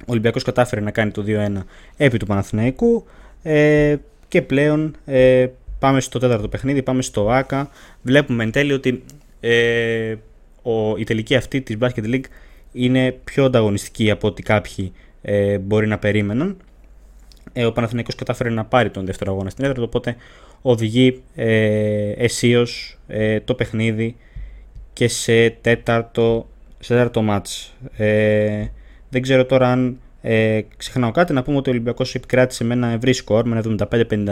ο Ολυμπιακός κατάφερε να κάνει το 2-1 επί του Παναθηναϊκού ε, και πλέον ε, Πάμε στο τέταρτο παιχνίδι, πάμε στο ΆΚΑ. Βλέπουμε εν τέλει ότι ε, ο, η τελική αυτή της Basket League είναι πιο ανταγωνιστική από ό,τι κάποιοι ε, μπορεί να περίμεναν. Ε, ο Παναθηναϊκός κατάφερε να πάρει τον δεύτερο αγώνα στην έδρα, οπότε οδηγεί ε, αισίως ε, το παιχνίδι και σε τέταρτο, σε τέταρτο μάτς. Ε, δεν ξέρω τώρα αν ε, ξεχνάω κάτι να πούμε ότι ο Ολυμπιακός επικράτησε με ένα ευρύ σκορ με ένα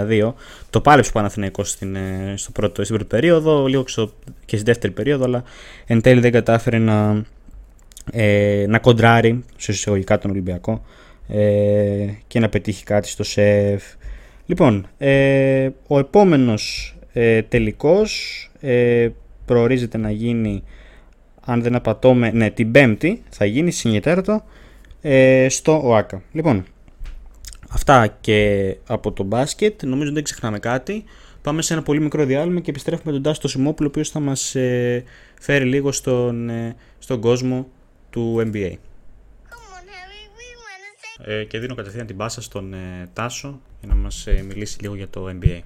75-52. Το πάλεψε ο Παναθηναϊκός στην, ε, στο πρώτο, στην πρώτη περίοδο, λίγο και στη δεύτερη περίοδο, αλλά εν τέλει δεν κατάφερε να, ε, να κοντράρει σε εισαγωγικά τον Ολυμπιακό ε, και να πετύχει κάτι στο ΣΕΦ. Λοιπόν, ε, ο επόμενος ε, τελικός ε, προορίζεται να γίνει αν δεν απατώμε, ναι, την Πέμπτη θα γίνει συνετέρωτο ε, στο ΟΑΚΑ. Λοιπόν, αυτά και από το μπάσκετ. Νομίζω δεν ξεχνάμε κάτι. Πάμε σε ένα πολύ μικρό διάλειμμα και επιστρέφουμε τον Τάσο Σιμόπουλο, ο οποίος θα μας ε, φέρει λίγο στον, ε, στον κόσμο του NBA. Ε, και δίνω κατευθείαν την πάσα στον ε, Τάσο για να μας ε, μιλήσει λίγο για το NBA.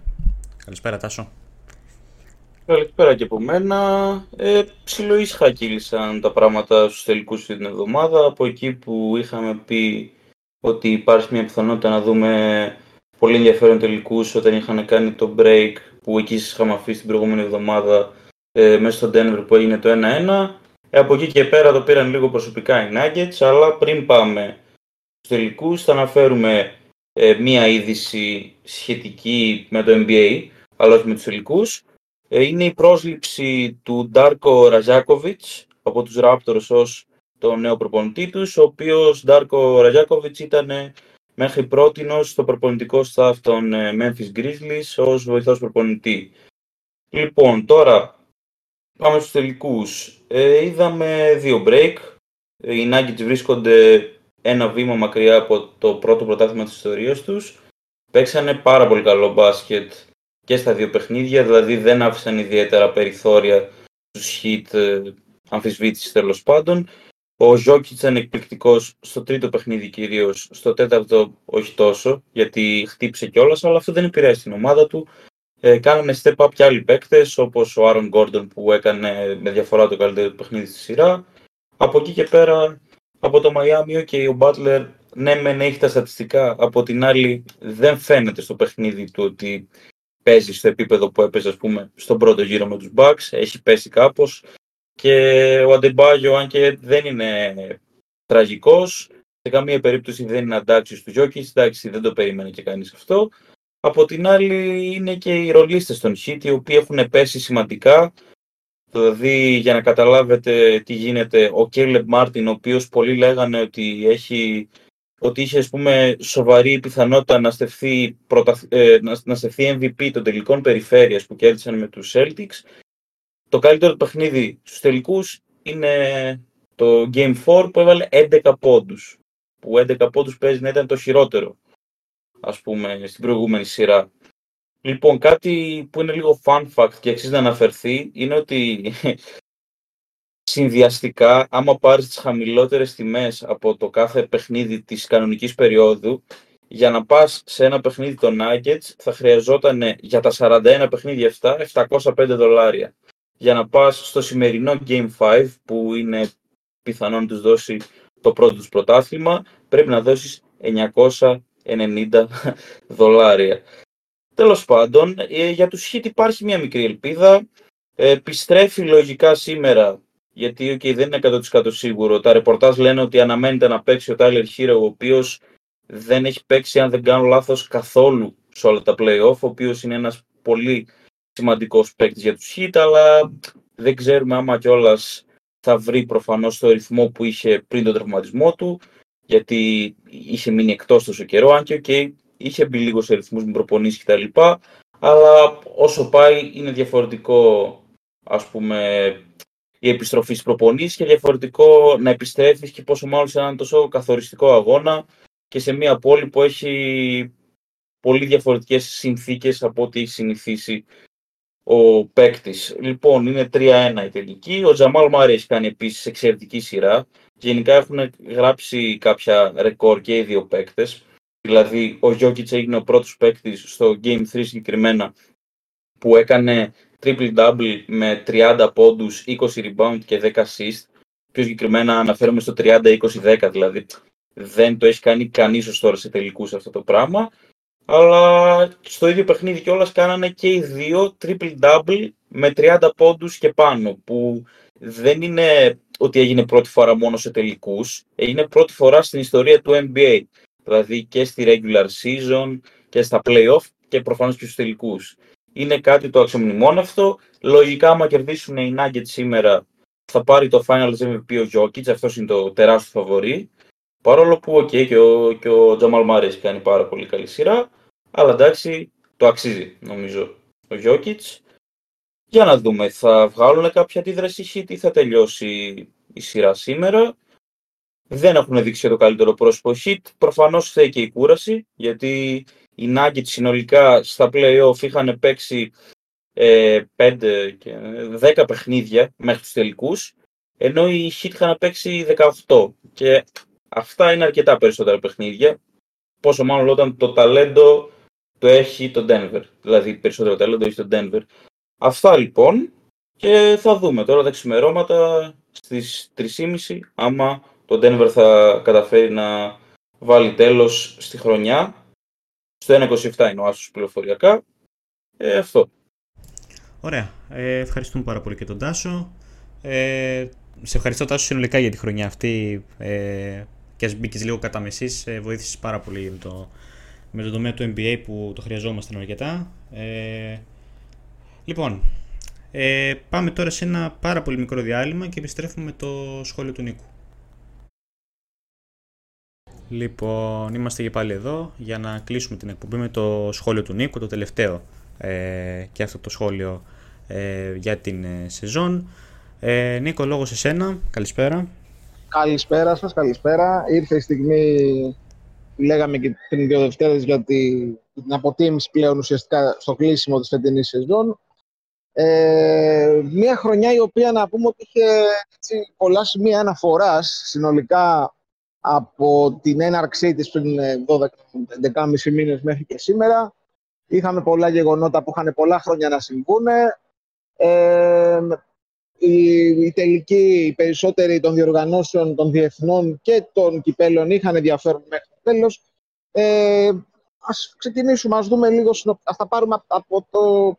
Καλησπέρα Τάσο. Καλησπέρα και από μένα. Ε, ψιλοίσχα κύλησαν τα πράγματα στους τελικούς την εβδομάδα. Από εκεί που είχαμε πει ότι υπάρχει μια πιθανότητα να δούμε πολύ ενδιαφέρον τελικούς όταν είχαν κάνει το break που εκεί σας είχαμε αφήσει την προηγούμενη εβδομάδα ε, μέσα στο Denver που έγινε το 1-1. Ε, από εκεί και πέρα το πήραν λίγο προσωπικά οι Nuggets, αλλά πριν πάμε στους τελικούς θα αναφέρουμε ε, μία είδηση σχετική με το NBA, αλλά όχι με τους τελικούς. Ε, είναι η πρόσληψη του Ντάρκο Ραζάκοβιτς από τους Raptors ως το νέο προπονητή τους, ο οποίος Ντάρκο Ραζάκοβιτς ήταν μέχρι πρότινος στο προπονητικό staff των ε, Memphis Grizzlies ως βοηθός προπονητή. Λοιπόν, τώρα πάμε στους τελικούς. Ε, είδαμε δύο break. Οι Nuggets βρίσκονται ένα βήμα μακριά από το πρώτο πρωτάθλημα της ιστορίας τους. Παίξανε πάρα πολύ καλό μπάσκετ και στα δύο παιχνίδια, δηλαδή δεν άφησαν ιδιαίτερα περιθώρια στους hit ε, αμφισβήτησης τέλος πάντων. Ο Ζόκη ήταν εκπληκτικό στο τρίτο παιχνίδι κυρίως, στο τέταρτο όχι τόσο, γιατί χτύπησε κιόλας, αλλά αυτό δεν επηρέασε την ομάδα του. Ε, κάνανε step up και άλλοι παίκτες, όπως ο Άρον Γκόρντον που έκανε με διαφορά το καλύτερο παιχνίδι στη σειρά. Από εκεί και πέρα, από το Miami, okay, ο Butler ναι, μεν έχει τα στατιστικά, από την άλλη δεν φαίνεται στο παιχνίδι του ότι παίζει στο επίπεδο που έπαιζε, ας πούμε, στον πρώτο γύρο με τους Bucks, έχει πέσει κάπως. Και ο Αντεμπάγιο, αν και δεν είναι τραγικός, σε καμία περίπτωση δεν είναι αντάξιος του Γιώκης, εντάξει δεν το περίμενε και κανείς αυτό. Από την άλλη είναι και οι ρολίστες των Heat, οι οποίοι έχουν πέσει σημαντικά, Δηλαδή, για να καταλάβετε τι γίνεται, ο Κέλεπ Μάρτιν, ο οποίος πολλοί λέγανε ότι έχει ότι είχε ας πούμε, σοβαρή πιθανότητα να στεφθεί, πρωτα... ε, να, να στεφθεί MVP των τελικών περιφέρειας που κέρδισαν με τους Celtics. Το καλύτερο παιχνίδι στους τελικούς είναι το Game 4 που έβαλε 11 πόντους. Που 11 πόντους παίζει να ήταν το χειρότερο, ας πούμε, στην προηγούμενη σειρά. Λοιπόν, κάτι που είναι λίγο fun fact και αξίζει να αναφερθεί είναι ότι συνδυαστικά, άμα πάρεις τις χαμηλότερες τιμές από το κάθε παιχνίδι της κανονικής περίοδου, για να πας σε ένα παιχνίδι των Nuggets θα χρειαζόταν για τα 41 παιχνίδια αυτά 705 δολάρια. Για να πας στο σημερινό Game 5 που είναι πιθανόν να τους δώσει το πρώτο τους πρωτάθλημα πρέπει να δώσεις 990 δολάρια. Τέλος πάντων, ε, για τους Heat υπάρχει μια μικρή ελπίδα. Ε, επιστρέφει λογικά σήμερα γιατί okay, δεν είναι 100% σίγουρο. Τα ρεπορτάζ λένε ότι αναμένεται να παίξει ο Tyler Hero, ο οποίος δεν έχει παίξει, αν δεν κάνω λάθος, καθόλου σε όλα τα playoff, ο οποίος είναι ένας πολύ σημαντικός παίκτης για τους Heat, αλλά δεν ξέρουμε άμα κιόλας θα βρει προφανώς το ρυθμό που είχε πριν τον τραυματισμό του, γιατί είχε μείνει εκτός τόσο καιρό, αν και okay, είχε μπει λίγο σε ρυθμούς με προπονήσεις κτλ. Αλλά όσο πάει είναι διαφορετικό ας πούμε η επιστροφή στις προπονήσεις και διαφορετικό να επιστρέφεις και πόσο μάλλον σε έναν τόσο καθοριστικό αγώνα και σε μια πόλη που έχει πολύ διαφορετικές συνθήκες από ό,τι έχει συνηθίσει ο παίκτης. Λοιπόν, είναι 3-1 η τελική. Ο Τζαμάλ Μάρι έχει κάνει επίσης εξαιρετική σειρά. Γενικά έχουν γράψει κάποια ρεκόρ και οι δύο παίκτες. Δηλαδή, ο Γιώκητς έγινε ο πρώτος παίκτης στο Game 3 συγκεκριμένα που έκανε triple-double με 30 πόντους, 20 rebound και 10 assist. Πιο συγκεκριμένα αναφέρομαι στο 30-20-10, δηλαδή δεν το έχει κάνει κανείς ως τώρα σε τελικούς αυτό το πράγμα. Αλλά στο ίδιο παιχνίδι κιόλας κάνανε και οι δύο triple-double με 30 πόντους και πάνω, που δεν είναι ότι έγινε πρώτη φορά μόνο σε τελικούς, έγινε πρώτη φορά στην ιστορία του NBA. Δηλαδή και στη regular season και στα playoff και προφανώς και στους τελικούς είναι κάτι το αξιομνημόνευτο. Λογικά, άμα κερδίσουν οι Nuggets σήμερα, θα πάρει το Finals MVP ο Jokic, αυτός είναι το τεράστιο φαβορή. Παρόλο που, okay, και ο, και ο Jamal Murray έχει κάνει πάρα πολύ καλή σειρά, αλλά εντάξει, το αξίζει, νομίζω, ο Jokic. Για να δούμε, θα βγάλουν κάποια αντίδραση ή θα τελειώσει η σειρά σήμερα. Δεν έχουν δείξει το καλύτερο πρόσωπο hit. Προφανώς θέλει και η κούραση, γιατί οι Nuggets συνολικά στα play-off είχαν παίξει ε, 5 και 10 παιχνίδια μέχρι τους τελικούς, ενώ οι Heat είχαν παίξει 18. Και αυτά είναι αρκετά περισσότερα παιχνίδια, πόσο μάλλον όταν το ταλέντο το έχει το Denver. Δηλαδή περισσότερο ταλέντο έχει το Denver. Αυτά λοιπόν και θα δούμε τώρα τα ξημερώματα στις 3.30 άμα το Denver θα καταφέρει να βάλει τέλος στη χρονιά στο 1.27 είναι ο Άσος πληροφοριακά. Ε, αυτό. Ωραία. Ε, ευχαριστούμε πάρα πολύ και τον Τάσο. Ε, σε ευχαριστώ Τάσο συνολικά για τη χρονιά αυτή ε, και ας μπήκες λίγο κατά μεσής, ε, βοήθησες πάρα πολύ με το, με το τομέα του NBA που το χρειαζόμαστε αρκετά. Ε, λοιπόν, ε, πάμε τώρα σε ένα πάρα πολύ μικρό διάλειμμα και επιστρέφουμε με το σχόλιο του Νίκου. Λοιπόν, είμαστε και πάλι εδώ για να κλείσουμε την εκπομπή με το σχόλιο του Νίκου, το τελευταίο ε, και αυτό το σχόλιο ε, για την ε, σεζόν. Ε, Νίκο, λόγος σε σένα. Καλησπέρα. Καλησπέρα σας, καλησπέρα. Ήρθε η στιγμή, λέγαμε και πριν δύο Δευτέρες, για την αποτίμηση πλέον ουσιαστικά στο κλείσιμο της φετινής σεζόν. Ε, μια χρονιά η οποία να πούμε ότι είχε έτσι, πολλά σημεία αναφοράς συνολικά από την έναρξή της πριν 12-11,5 ε, μήνες μέχρι και σήμερα. Είχαμε πολλά γεγονότα που είχαν πολλά χρόνια να συμβούν. Ε, οι, οι τελικοί, οι περισσότεροι των διοργανώσεων των διεθνών και των κυπέλων είχαν ενδιαφέρον μέχρι το τέλος. Ε, ας ξεκινήσουμε, ας δούμε λίγο, ας τα πάρουμε από το,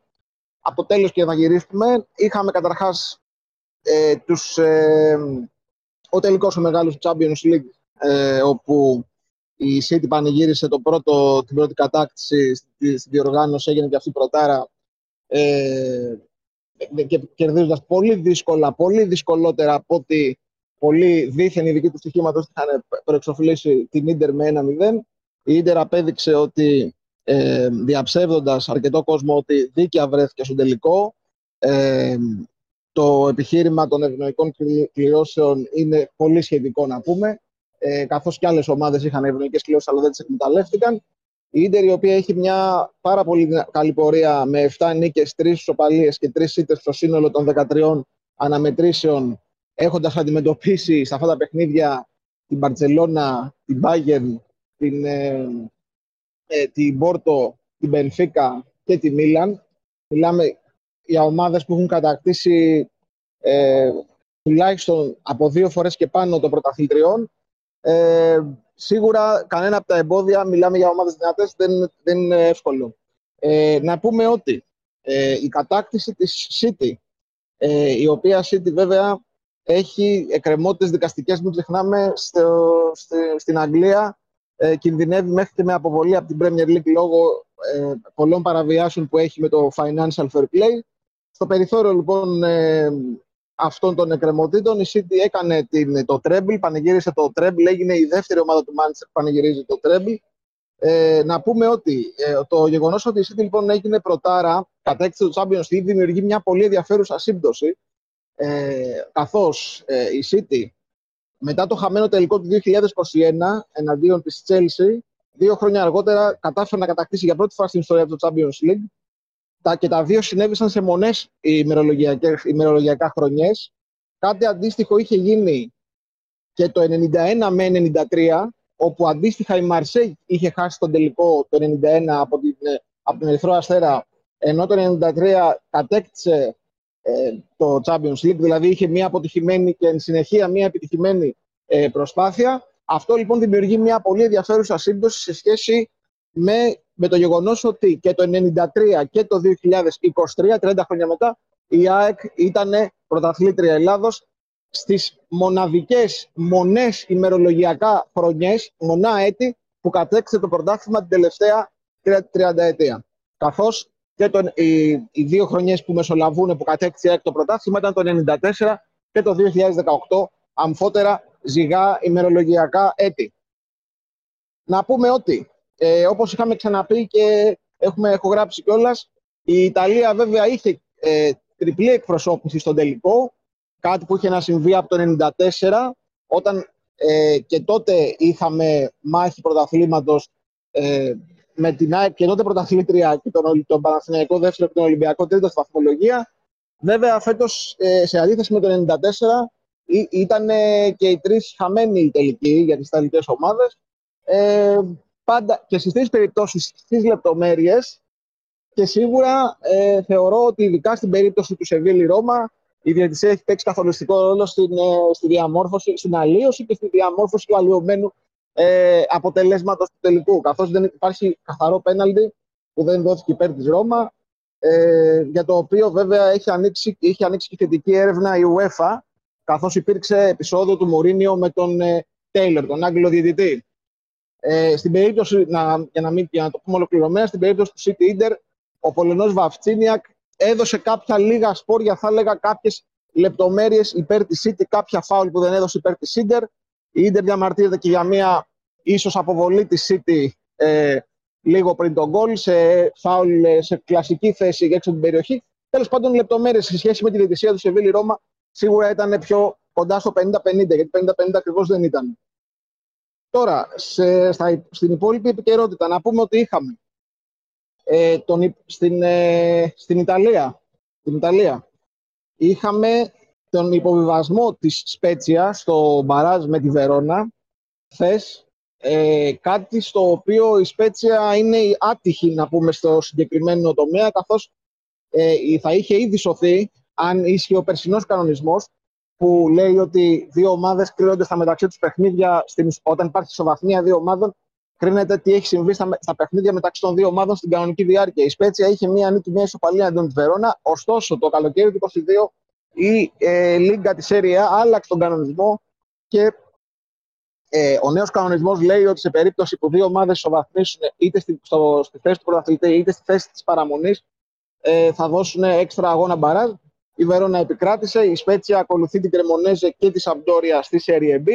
από τέλος και να γυρίσουμε. Είχαμε καταρχάς ε, τους, ε, ο τελικός ο μεγάλος Champions League ε, όπου η City πανηγύρισε το πρώτο, την πρώτη κατάκτηση στη, στη διοργάνωση, έγινε και αυτή η πρωτάρα ε, και κερδίζοντας πολύ δύσκολα, πολύ δυσκολότερα από ότι πολλοί δίθεν ειδικοί του στοιχήματος είχαν προεξοφλήσει την Ίντερ με 1-0. Η Ίντερ απέδειξε ότι ε, διαψεύδοντας αρκετό κόσμο ότι δίκαια βρέθηκε στο τελικό. Ε, το επιχείρημα των ευνοϊκών κληρώσεων είναι πολύ σχετικό να πούμε ε, καθώς και άλλες ομάδες είχαν ευνοϊκές κλειώσεις αλλά δεν τις εκμεταλλεύτηκαν. Η Ίντερ η οποία έχει μια πάρα πολύ καλή πορεία με 7 νίκες, 3 ισοπαλίες και 3 ήττες στο σύνολο των 13 αναμετρήσεων έχοντας αντιμετωπίσει σε αυτά τα παιχνίδια την Μπαρτσελώνα, την Bayern, την, ε, ε, την Πόρτο, την Μπενφίκα και τη Μίλαν. Μιλάμε για ομάδες που έχουν κατακτήσει ε, τουλάχιστον από δύο φορές και πάνω των πρωταθλητριών ε, σίγουρα κανένα από τα εμπόδια, μιλάμε για ομάδες δυνατές, δεν, δεν είναι εύκολο. Ε, να πούμε ότι ε, η κατάκτηση της City, ε, η οποία City βέβαια έχει εκκρεμότητες δικαστικές, μην ξεχνάμε, στο, στην Αγγλία ε, κινδυνεύει μέχρι και με αποβολή από την Premier League λόγω ε, πολλών παραβιάσεων που έχει με το Financial Fair Play. Στο περιθώριο λοιπόν ε, αυτών των εκκρεμωτήτων. Η City έκανε την, το treble, πανηγύρισε το treble, έγινε η δεύτερη ομάδα του Manchester που πανηγυρίζει το treble. Ε, να πούμε ότι ε, το γεγονός ότι η City λοιπόν έγινε πρωτάρα, κατέκτησε το Champions League, δημιουργεί μια πολύ ενδιαφέρουσα σύμπτωση. Ε, Καθώς ε, η City μετά το χαμένο τελικό του 2021 εναντίον της Chelsea, δύο χρόνια αργότερα κατάφερε να κατακτήσει για πρώτη φορά στην ιστορία του Champions League τα, και τα δύο συνέβησαν σε μονές ημερολογιακά χρονιές. Κάτι αντίστοιχο είχε γίνει και το 91 με 93, όπου αντίστοιχα η Μαρσέη είχε χάσει τον τελικό το 91 από, την, από τον Ερυθρό Αστέρα, ενώ το 93 κατέκτησε ε, το Champions League, δηλαδή είχε μια αποτυχημένη και εν συνεχεία μια επιτυχημένη ε, προσπάθεια. Αυτό λοιπόν δημιουργεί μια πολύ ενδιαφέρουσα σύμπτωση σε σχέση με με το γεγονός ότι και το 1993 και το 2023, 30 χρόνια μετά, η ΑΕΚ ήταν πρωταθλήτρια Ελλάδος στις μοναδικές μονές ημερολογιακά χρονιές, μονά έτη, που κατέξε το πρωτάθλημα την τελευταία 30 ετία. Καθώς και το, οι, οι, δύο χρονιές που μεσολαβούν που κατέκτησε ΑΕΚ το πρωτάθλημα ήταν το 1994 και το 2018, αμφότερα ζυγά ημερολογιακά έτη. Να πούμε ότι ε, όπως είχαμε ξαναπεί και έχουμε, έχω γράψει κιόλας, η Ιταλία βέβαια είχε ε, τριπλή εκπροσώπηση στον τελικό, κάτι που είχε να συμβεί από το 1994, όταν ε, και τότε είχαμε μάχη πρωταθλήματος ε, με την ΑΕΚ και τότε πρωταθλήτρια και τον, τον Παναθηναϊκό δεύτερο και τον Ολυμπιακό τρίτος στη βαθμολογία. Βέβαια, φέτος ε, σε αντίθεση με το 1994 ήταν και οι τρεις χαμένοι τελικοί για τις Ιταλικές ομάδες. Ε, πάντα και στις τρεις περιπτώσεις στις λεπτομέρειες και σίγουρα ε, θεωρώ ότι ειδικά στην περίπτωση του Σεβίλη Ρώμα η διαιτησία έχει παίξει καθοριστικό ρόλο στην, ε, στη διαμόρφωση, στην αλλίωση και στη διαμόρφωση του αλλοιωμένου ε, αποτελέσματος του τελικού. Καθώς δεν υπάρχει καθαρό πέναλτι που δεν δόθηκε υπέρ της Ρώμα, ε, για το οποίο βέβαια έχει ανοίξει, είχε ανοίξει και θετική έρευνα η UEFA, καθώς υπήρξε επεισόδιο του Μουρίνιο με τον ε, Τέιλορ, τον Άγγλο διαιτητή. Ε, στην περίπτωση, να, για, να μην, για να το πούμε ολοκληρωμένα, στην περίπτωση του City Inter, ο Πολωνός Βαφτσίνιακ έδωσε κάποια λίγα σπόρια, θα έλεγα κάποιες λεπτομέρειες υπέρ της City, κάποια φάουλ που δεν έδωσε υπέρ της Inter. Η Inter διαμαρτύρεται και για μια ίσως αποβολή της City ε, λίγο πριν τον γκολ, σε φάουλ, σε κλασική θέση έξω από την περιοχή. Τέλος πάντων, λεπτομέρειες σε σχέση με τη διαιτησία του Σεβίλη Ρώμα σίγουρα ήταν πιο κοντά στο 50-50, γιατί 50-50 ακριβώς δεν ήταν. Τώρα, σε, στα, στην υπόλοιπη επικαιρότητα, να πούμε ότι είχαμε ε, τον, στην, ε, στην, Ιταλία, στην Ιταλία είχαμε τον υποβιβασμό της Σπέτσια στο μπαράζ με τη Βερόνα χθες ε, κάτι στο οποίο η Σπέτσια είναι άτυχη να πούμε στο συγκεκριμένο τομέα καθώς ε, θα είχε ήδη σωθεί αν ίσχυε ο περσινός κανονισμός που λέει ότι δύο ομάδες κρίνονται στα μεταξύ τους παιχνίδια στην, όταν υπάρχει ισοβαθμία δύο ομάδων κρίνεται τι έχει συμβεί στα, στα παιχνίδια μεταξύ των δύο ομάδων στην κανονική διάρκεια. Η Σπέτσια είχε μία νίκη, μία ισοπαλία αντίον της Βερόνα. Ωστόσο, το καλοκαίρι του 2022 η ε, Λίγκα της Σέρια άλλαξε τον κανονισμό και ε, ο νέος κανονισμός λέει ότι σε περίπτωση που δύο ομάδες ισοβαθμίσουν είτε στη, στο, στη θέση του πρωταθλητή είτε στη θέση της παραμονής, ε, θα δώσουν έξτρα αγώνα μπαράζ. Η Βερόνα επικράτησε, η Σπέτσια ακολουθεί την Κρεμονέζε και τη Σαμπτόρια στη Serie B.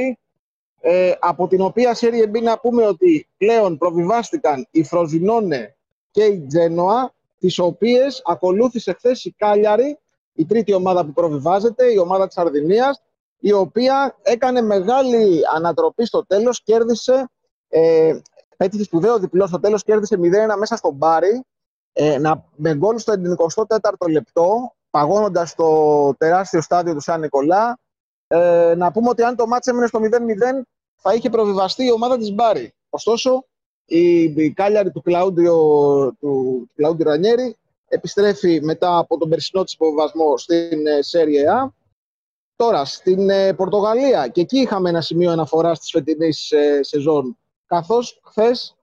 Ε, από την οποία Serie B να πούμε ότι πλέον προβιβάστηκαν η Φροζινόνε και η Τζένοα, τις οποίες ακολούθησε χθες η Κάλιαρη, η τρίτη ομάδα που προβιβάζεται, η ομάδα της Αρδινίας, η οποία έκανε μεγάλη ανατροπή στο τέλος, κέρδισε, ε, πέτυχε σπουδαίο διπλό στο τέλος, κέρδισε 0-1 μέσα στο Μπάρι, ε, να, με γκολ στο 94ο λεπτό, παγώνοντας το τεράστιο στάδιο του Σαν Νικολά. Ε, να πούμε ότι αν το μάτς έμεινε στο 0-0, θα είχε προβιβαστεί η ομάδα της Μπάρι. Ωστόσο, η, η κάλιαρη του Κλάουντιο, του, του Ρανιέρη επιστρέφει μετά από τον περσινό της υποβιβασμό στην ε, Serie A Τώρα, στην ε, Πορτογαλία, και εκεί είχαμε ένα σημείο αναφορά τη φετινή ε, σεζόν, καθώς χθες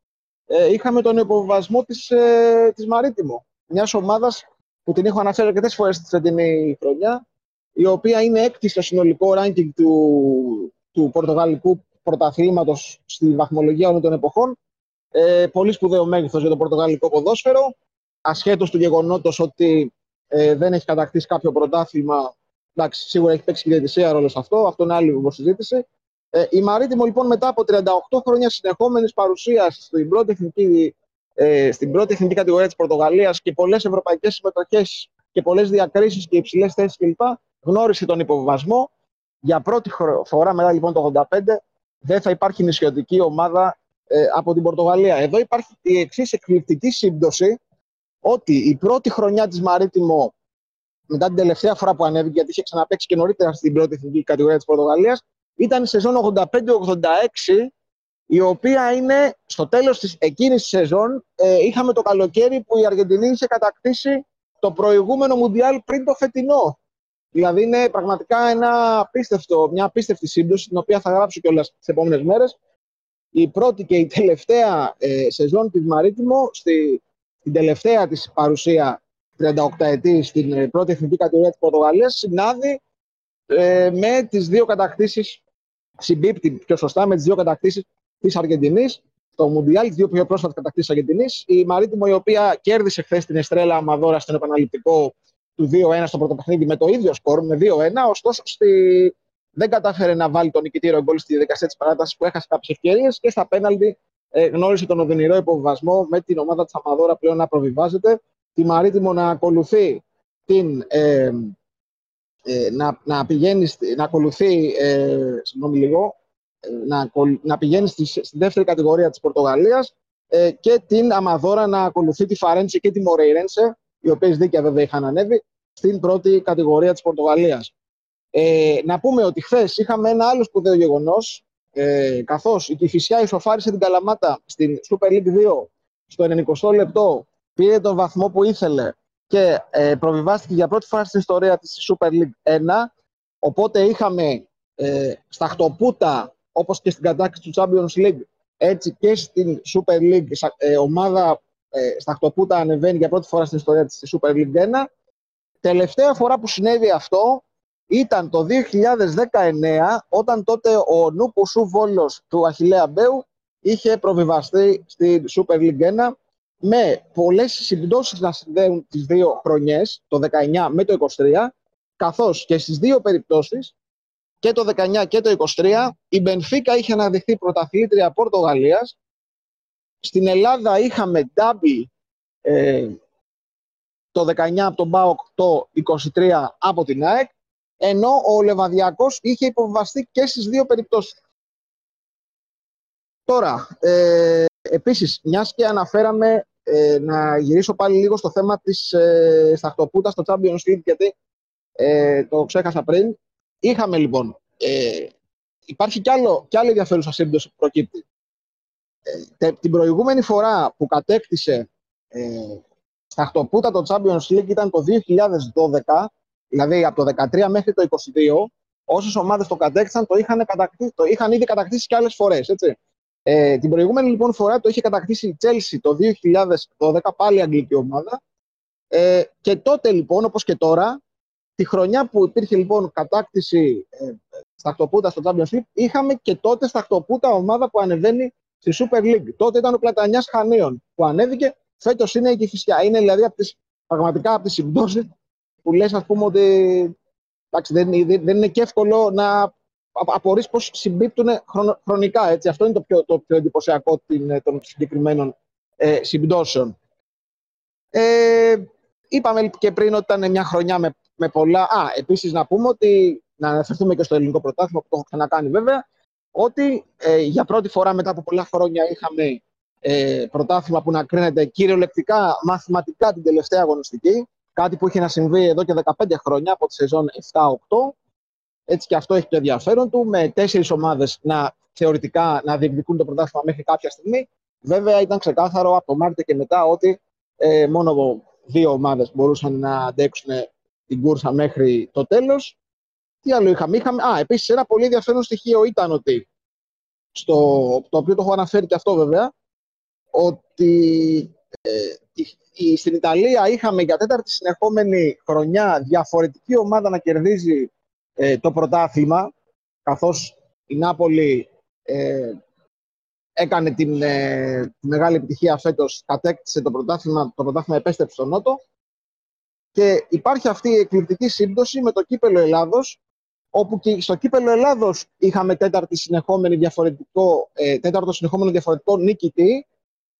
ε, είχαμε τον υποβασμό της ε, της Μαρίτιμο, μιας ομάδας που την έχω αναφέρει αρκετές φορές στη φετινή χρονιά, η οποία είναι έκτη στο συνολικό ranking του, του Πορτογαλικού πρωταθλήματος στη βαθμολογία όλων των εποχών. Ε, πολύ σπουδαίο μέγεθος για το Πορτογαλικό ποδόσφαιρο, ασχέτως του γεγονότος ότι ε, δεν έχει κατακτήσει κάποιο πρωτάθλημα Εντάξει, σίγουρα έχει παίξει και η διαιτησία ρόλο σε αυτό. Αυτό είναι άλλη συζήτηση. Ε, η Μαρίτιμο λοιπόν μετά από 38 χρόνια συνεχόμενης παρουσίας στην πρώτη εθνική, ε, στην πρώτη εθνική κατηγορία της Πορτογαλίας και πολλές ευρωπαϊκές συμμετοχές και πολλές διακρίσεις και υψηλές θέσεις κλπ. γνώρισε τον υποβιβασμό. Για πρώτη φορά μετά λοιπόν το 85 δεν θα υπάρχει νησιωτική ομάδα ε, από την Πορτογαλία. Εδώ υπάρχει η εξής εκπληκτική σύμπτωση ότι η πρώτη χρονιά της Μαρίτιμο μετά την τελευταία φορά που ανέβηκε, γιατί είχε ξαναπέξει και νωρίτερα στην πρώτη εθνική κατηγορία της Πορτογαλίας, ήταν η σεζόν 85-86, η οποία είναι στο τέλος της εκείνης της σεζόν. Ε, είχαμε το καλοκαίρι που η Αργεντινή είχε κατακτήσει το προηγούμενο Μουντιάλ πριν το φετινό. Δηλαδή είναι πραγματικά ένα απίστευτο, μια απίστευτη σύμπτωση, την οποία θα γράψω κιόλας τις επόμενες μέρες. Η πρώτη και η τελευταία ε, σεζόν της Μαρίτιμο, στη, την τελευταία της παρουσία 38 ετή στην ε, πρώτη εθνική κατηγορία της Πορτογαλίας συνάδει ε, με τις δύο κατακτήσεις, συμπίπτει πιο σωστά με τις δύο κατακτήσεις της Αργεντινής στο Μουντιάλ, τι δύο πιο πρόσφατε κατακτήσει Αργεντινής. Η Μαρίτιμο, η οποία κέρδισε χθες την Εστρέλα Αμαδόρα στον επαναληπτικό του 2-1 στο πρώτο παιχνίδι με το ίδιο σκορ, με 2-1. Ωστόσο, στη... δεν κατάφερε να βάλει τον νικητήριο γκολ στη διαδικασία της παράτασης που έχασε κάποιες ευκαιρίες και στα πέναλτι ε, γνώρισε τον οδυνηρό υποβιβασμό με την ομάδα της Αμαδόρα πλέον να προβιβάζεται τη Μαρίτιμο να ακολουθεί την, ε, ε, να, να, πηγαίνει, να ακολουθεί, ε, συγγνώμη λίγο, ε, να, να πηγαίνει στη, στη, δεύτερη κατηγορία της Πορτογαλίας ε, και την Αμαδόρα να ακολουθεί τη Φαρέντσε και τη Μορέιρενσε, οι οποίες δίκαια βέβαια είχαν ανέβει, στην πρώτη κατηγορία της Πορτογαλίας. Ε, να πούμε ότι χθες είχαμε ένα άλλο σπουδαίο γεγονός, ε, καθώς η Κηφισιά ισοφάρισε την Καλαμάτα στην Super League 2 στο 90 λεπτό πήρε τον βαθμό που ήθελε και ε, προβιβάστηκε για πρώτη φορά στην ιστορία της Super League 1. Οπότε είχαμε ε, στα χτωπούτα, όπως και στην κατάκτηση του Champions League, έτσι και στην Super League ε, ομάδα ε, στα χτωπούτα ανεβαίνει για πρώτη φορά στην ιστορία της Super League 1. Τελευταία φορά που συνέβη αυτό ήταν το 2019, όταν τότε ο Νούπου Σου Βόλος του Αχιλέα Μπέου είχε προβιβαστεί στην Super League 1 με πολλές συμπτώσει να συνδέουν τις δύο χρονιές, το 19 με το 23, καθώς και στις δύο περιπτώσεις και το 19 και το 23 η Μπενφίκα είχε αναδειχθεί πρωταθλήτρια Πορτογαλίας. Στην Ελλάδα είχαμε double ε, το 19 από τον ΠΑΟΚ, το 23 από την ΑΕΚ, ενώ ο Λεβαδιακός είχε υποβαστεί και στις δύο περιπτώσεις. Τώρα, ε, επίσης, μιας και αναφέραμε ε, να γυρίσω πάλι λίγο στο θέμα της ε, σταχτοπούτας στο Champions League, γιατί ε, το ξέχασα πριν. Είχαμε λοιπόν, ε, υπάρχει κι, άλλο, κι άλλη ενδιαφέρουσα σύμπτωση που προκύπτει. Ε, την προηγούμενη φορά που κατέκτησε ε, σταχτοπούτα το Champions League ήταν το 2012, δηλαδή από το 2013 μέχρι το 2022, όσες ομάδες το κατέκτησαν το είχαν, το είχαν ήδη κατακτήσει κι άλλες φορές, έτσι. Ε, την προηγούμενη λοιπόν φορά το είχε κατακτήσει η Chelsea το 2012, πάλι αγγλική ομάδα. Ε, και τότε λοιπόν, όπως και τώρα, τη χρονιά που υπήρχε λοιπόν κατάκτηση ε, σταχτοπούτα στο Champions League, είχαμε και τότε σταχτοπούτα ομάδα που ανεβαίνει στη Super League. Τότε ήταν ο Πλατανιάς Χανίων που ανέβηκε, φέτος είναι η Κηφισιά. Είναι δηλαδή από τις, πραγματικά από τις συμπτώσεις που λες ας πούμε ότι εντάξει, δεν, δεν είναι και εύκολο να απορείς πώς συμπίπτουν χρονικά. Έτσι. Αυτό είναι το πιο, το πιο εντυπωσιακό των συγκεκριμένων ε, συμπτώσεων. Ε, είπαμε και πριν ότι ήταν μια χρονιά με, με πολλά... Α, επίσης να πούμε ότι, να αναφερθούμε και στο ελληνικό πρωτάθλημα που το έχω ξανακάνει βέβαια, ότι ε, για πρώτη φορά μετά από πολλά χρόνια είχαμε ε, πρωτάθλημα που να κρίνεται κυριολεκτικά μαθηματικά την τελευταία αγωνιστική, κάτι που είχε να συμβεί εδώ και 15 χρόνια από τη σεζόν 7-8 έτσι και αυτό έχει το ενδιαφέρον του, με τέσσερις ομάδες να θεωρητικά να διεκδικούν το πρωτάθλημα μέχρι κάποια στιγμή. Βέβαια, ήταν ξεκάθαρο από το Μάρτιο και μετά ότι ε, μόνο δύο ομάδες μπορούσαν να αντέξουν την κούρσα μέχρι το τέλος. Τι άλλο είχαμε; είχαμε α, επίσης, ένα πολύ ενδιαφέρον στοιχείο ήταν ότι. Στο, το οποίο το έχω αναφέρει και αυτό βέβαια, ότι ε, στην Ιταλία είχαμε για τέταρτη συνεχόμενη χρονιά διαφορετική ομάδα να κερδίζει ε, το πρωτάθλημα, καθώς η Νάπολη ε, έκανε την, ε, μεγάλη επιτυχία φέτος, κατέκτησε το πρωτάθλημα, το πρωτάθλημα επέστρεψε στο Νότο και υπάρχει αυτή η εκπληκτική σύμπτωση με το κύπελο Ελλάδος, όπου και στο κύπελο Ελλάδος είχαμε τέταρτη συνεχόμενη διαφορετικό, ε, τέταρτο συνεχόμενο διαφορετικό νικητή,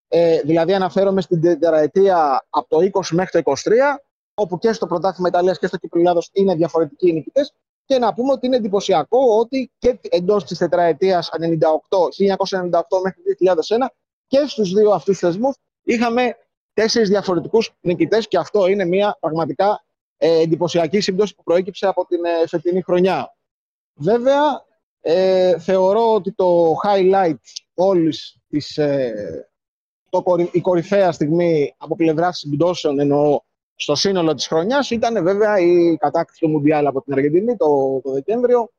ε, δηλαδή αναφέρομαι στην τετραετία από το 20 μέχρι το 23, όπου και στο πρωτάθλημα Ιταλίας και στο κύπελο Ελλάδος είναι διαφορετικοί οι νικητές. Και να πούμε ότι είναι εντυπωσιακό ότι και εντός της τετραετίας 1998 μέχρι 2001 και στους δύο αυτούς θεσμούς είχαμε τέσσερις διαφορετικούς νικητές και αυτό είναι μια πραγματικά ε, εντυπωσιακή σύμπτωση που προέκυψε από την ε, φετινή χρονιά. Βέβαια, ε, θεωρώ ότι το highlight όλης της, ε, το, η κορυφαία στιγμή από πλευράς συμπτώσεων εννοώ στο σύνολο της χρονιάς ήταν βέβαια η κατάκτηση του Μουντιάλ από την Αργεντινή το, το Δεκέμβριο,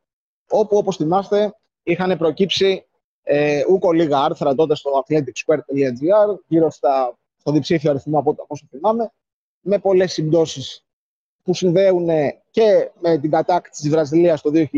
όπου όπως θυμάστε είχαν προκύψει ε, ούκο λίγα άρθρα τότε στο athleticsquare.gr γύρω στα, στο διψήφιο αριθμό από όσο θυμάμαι, με πολλές συμπτώσεις που συνδέουν και με την κατάκτηση της Βραζιλίας το 2002,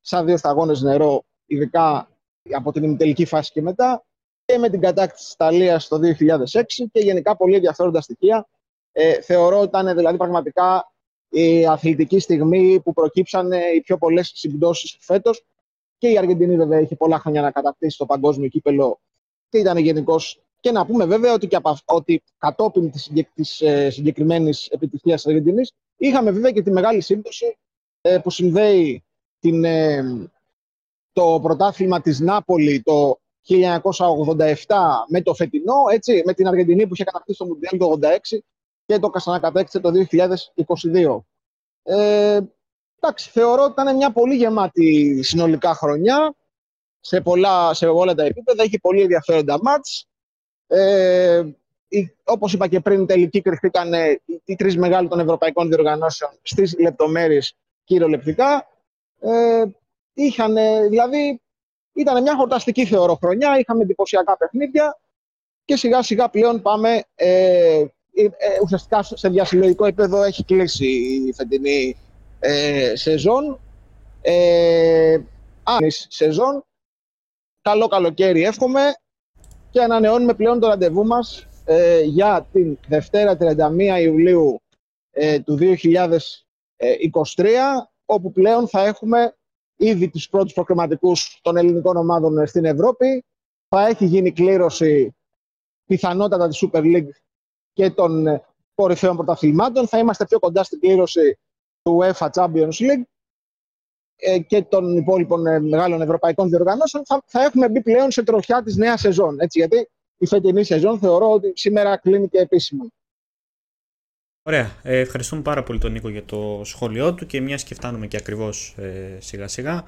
σαν δύο σταγόνες νερό, ειδικά από την ημιτελική φάση και μετά, και με την κατάκτηση της Ιταλίας το 2006 και γενικά πολύ ενδιαφέροντα στοιχεία ε, θεωρώ ότι ήταν δηλαδή πραγματικά η αθλητική στιγμή που προκύψαν οι πιο πολλές συμπτώσεις φέτος. Και η Αργεντινή, βέβαια, είχε πολλά χρόνια να κατακτήσει το παγκόσμιο κύπελο και ήταν γενικώ. Και να πούμε βέβαια ότι, και από, ότι κατόπιν της ε, συγκεκριμένης επιτυχίας της Αργεντινής, είχαμε βέβαια και τη μεγάλη σύμπτωση ε, που συνδέει την, ε, το πρωτάθλημα της Νάπολη το 1987 με το φετινό, έτσι, με την Αργεντινή που είχε κατακτήσει το Μουντιάλ το 1986 και το ξανακατέκτησε το 2022. Ε, εντάξει, θεωρώ ότι ήταν μια πολύ γεμάτη συνολικά χρονιά σε, πολλά, σε όλα τα επίπεδα. Έχει πολύ ενδιαφέροντα μάτς. Ε, όπως είπα και πριν, τελική κρυφτήκαν οι τρεις μεγάλοι των ευρωπαϊκών διοργανώσεων στις λεπτομέρειες κυριολεκτικά. Ε, είχαν, δηλαδή, ήταν μια χορταστική θεωρώ χρονιά, είχαμε εντυπωσιακά παιχνίδια και σιγά σιγά πλέον πάμε ε, ε, ε, ουσιαστικά σε διασυλλογικό επίπεδο έχει κλείσει η φετινή ε, σεζόν. Ε, σεζόν. Καλό καλοκαίρι εύχομαι και ανανεώνουμε πλέον το ραντεβού μας ε, για την Δευτέρα 31 Ιουλίου ε, του 2023 όπου πλέον θα έχουμε ήδη τους πρώτους προκριματικούς των ελληνικών ομάδων στην Ευρώπη. Θα έχει γίνει κλήρωση πιθανότατα της Super League και των κορυφαίων πρωταθλημάτων. Θα είμαστε πιο κοντά στην κλήρωση του UEFA Champions League ε, και των υπόλοιπων ε, μεγάλων ευρωπαϊκών διοργανώσεων. Θα, θα έχουμε μπει πλέον σε τροχιά της νέας σεζόν. Έτσι, γιατί η φετινή σεζόν θεωρώ ότι σήμερα κλείνει και επίσημα. Ωραία. Ε, ευχαριστούμε πάρα πολύ τον Νίκο για το σχόλιο του και μιας και φτάνουμε και ακριβώς ε, σιγά σιγά.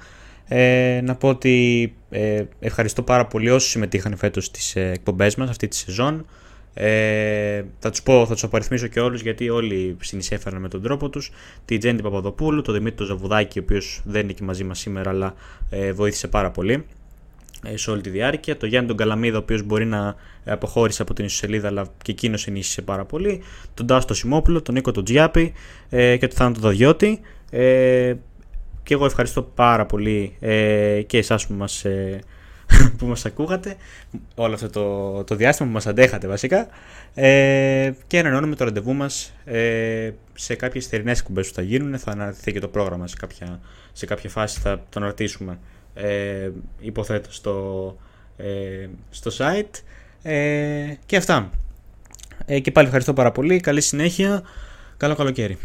Ε, να πω ότι ε, ευχαριστώ πάρα πολύ όσους συμμετείχαν φέτος στις ε, εκπομπές μας αυτή τη σεζόν. Ε, θα τους πω, θα τους απαριθμίσω και όλους γιατί όλοι συνεισέφεραν με τον τρόπο τους. Τη Τζέντη Παπαδοπούλου, τον Δημήτρη Ζαβουδάκη, ο οποίος δεν είναι και μαζί μας σήμερα, αλλά ε, βοήθησε πάρα πολύ ε, σε όλη τη διάρκεια. Το Γιάννη τον Καλαμίδα, ο οποίος μπορεί να αποχώρησε από την ισοσελίδα, αλλά και εκείνος ενίσχυσε πάρα πολύ. Τον Τάστο Σιμόπουλο, τον Νίκο τον Τζιάπη ε, και τον Θάνατο Δαδιώτη. Ε, και εγώ ευχαριστώ πάρα πολύ ε, και εσάς που μας, ε, που μας ακούγατε όλο αυτό το, το διάστημα που μας αντέχατε βασικά. Ε, και ανανεώνουμε το ραντεβού μας ε, σε κάποιες θερινές κουμπές που θα γίνουν. Θα αναρτηθεί και το πρόγραμμα σε κάποια, σε κάποια φάση. Θα το αναρτήσουμε ε, υποθέτω στο, ε, στο site. Ε, και αυτά. Ε, και πάλι ευχαριστώ πάρα πολύ. Καλή συνέχεια. Καλό καλοκαίρι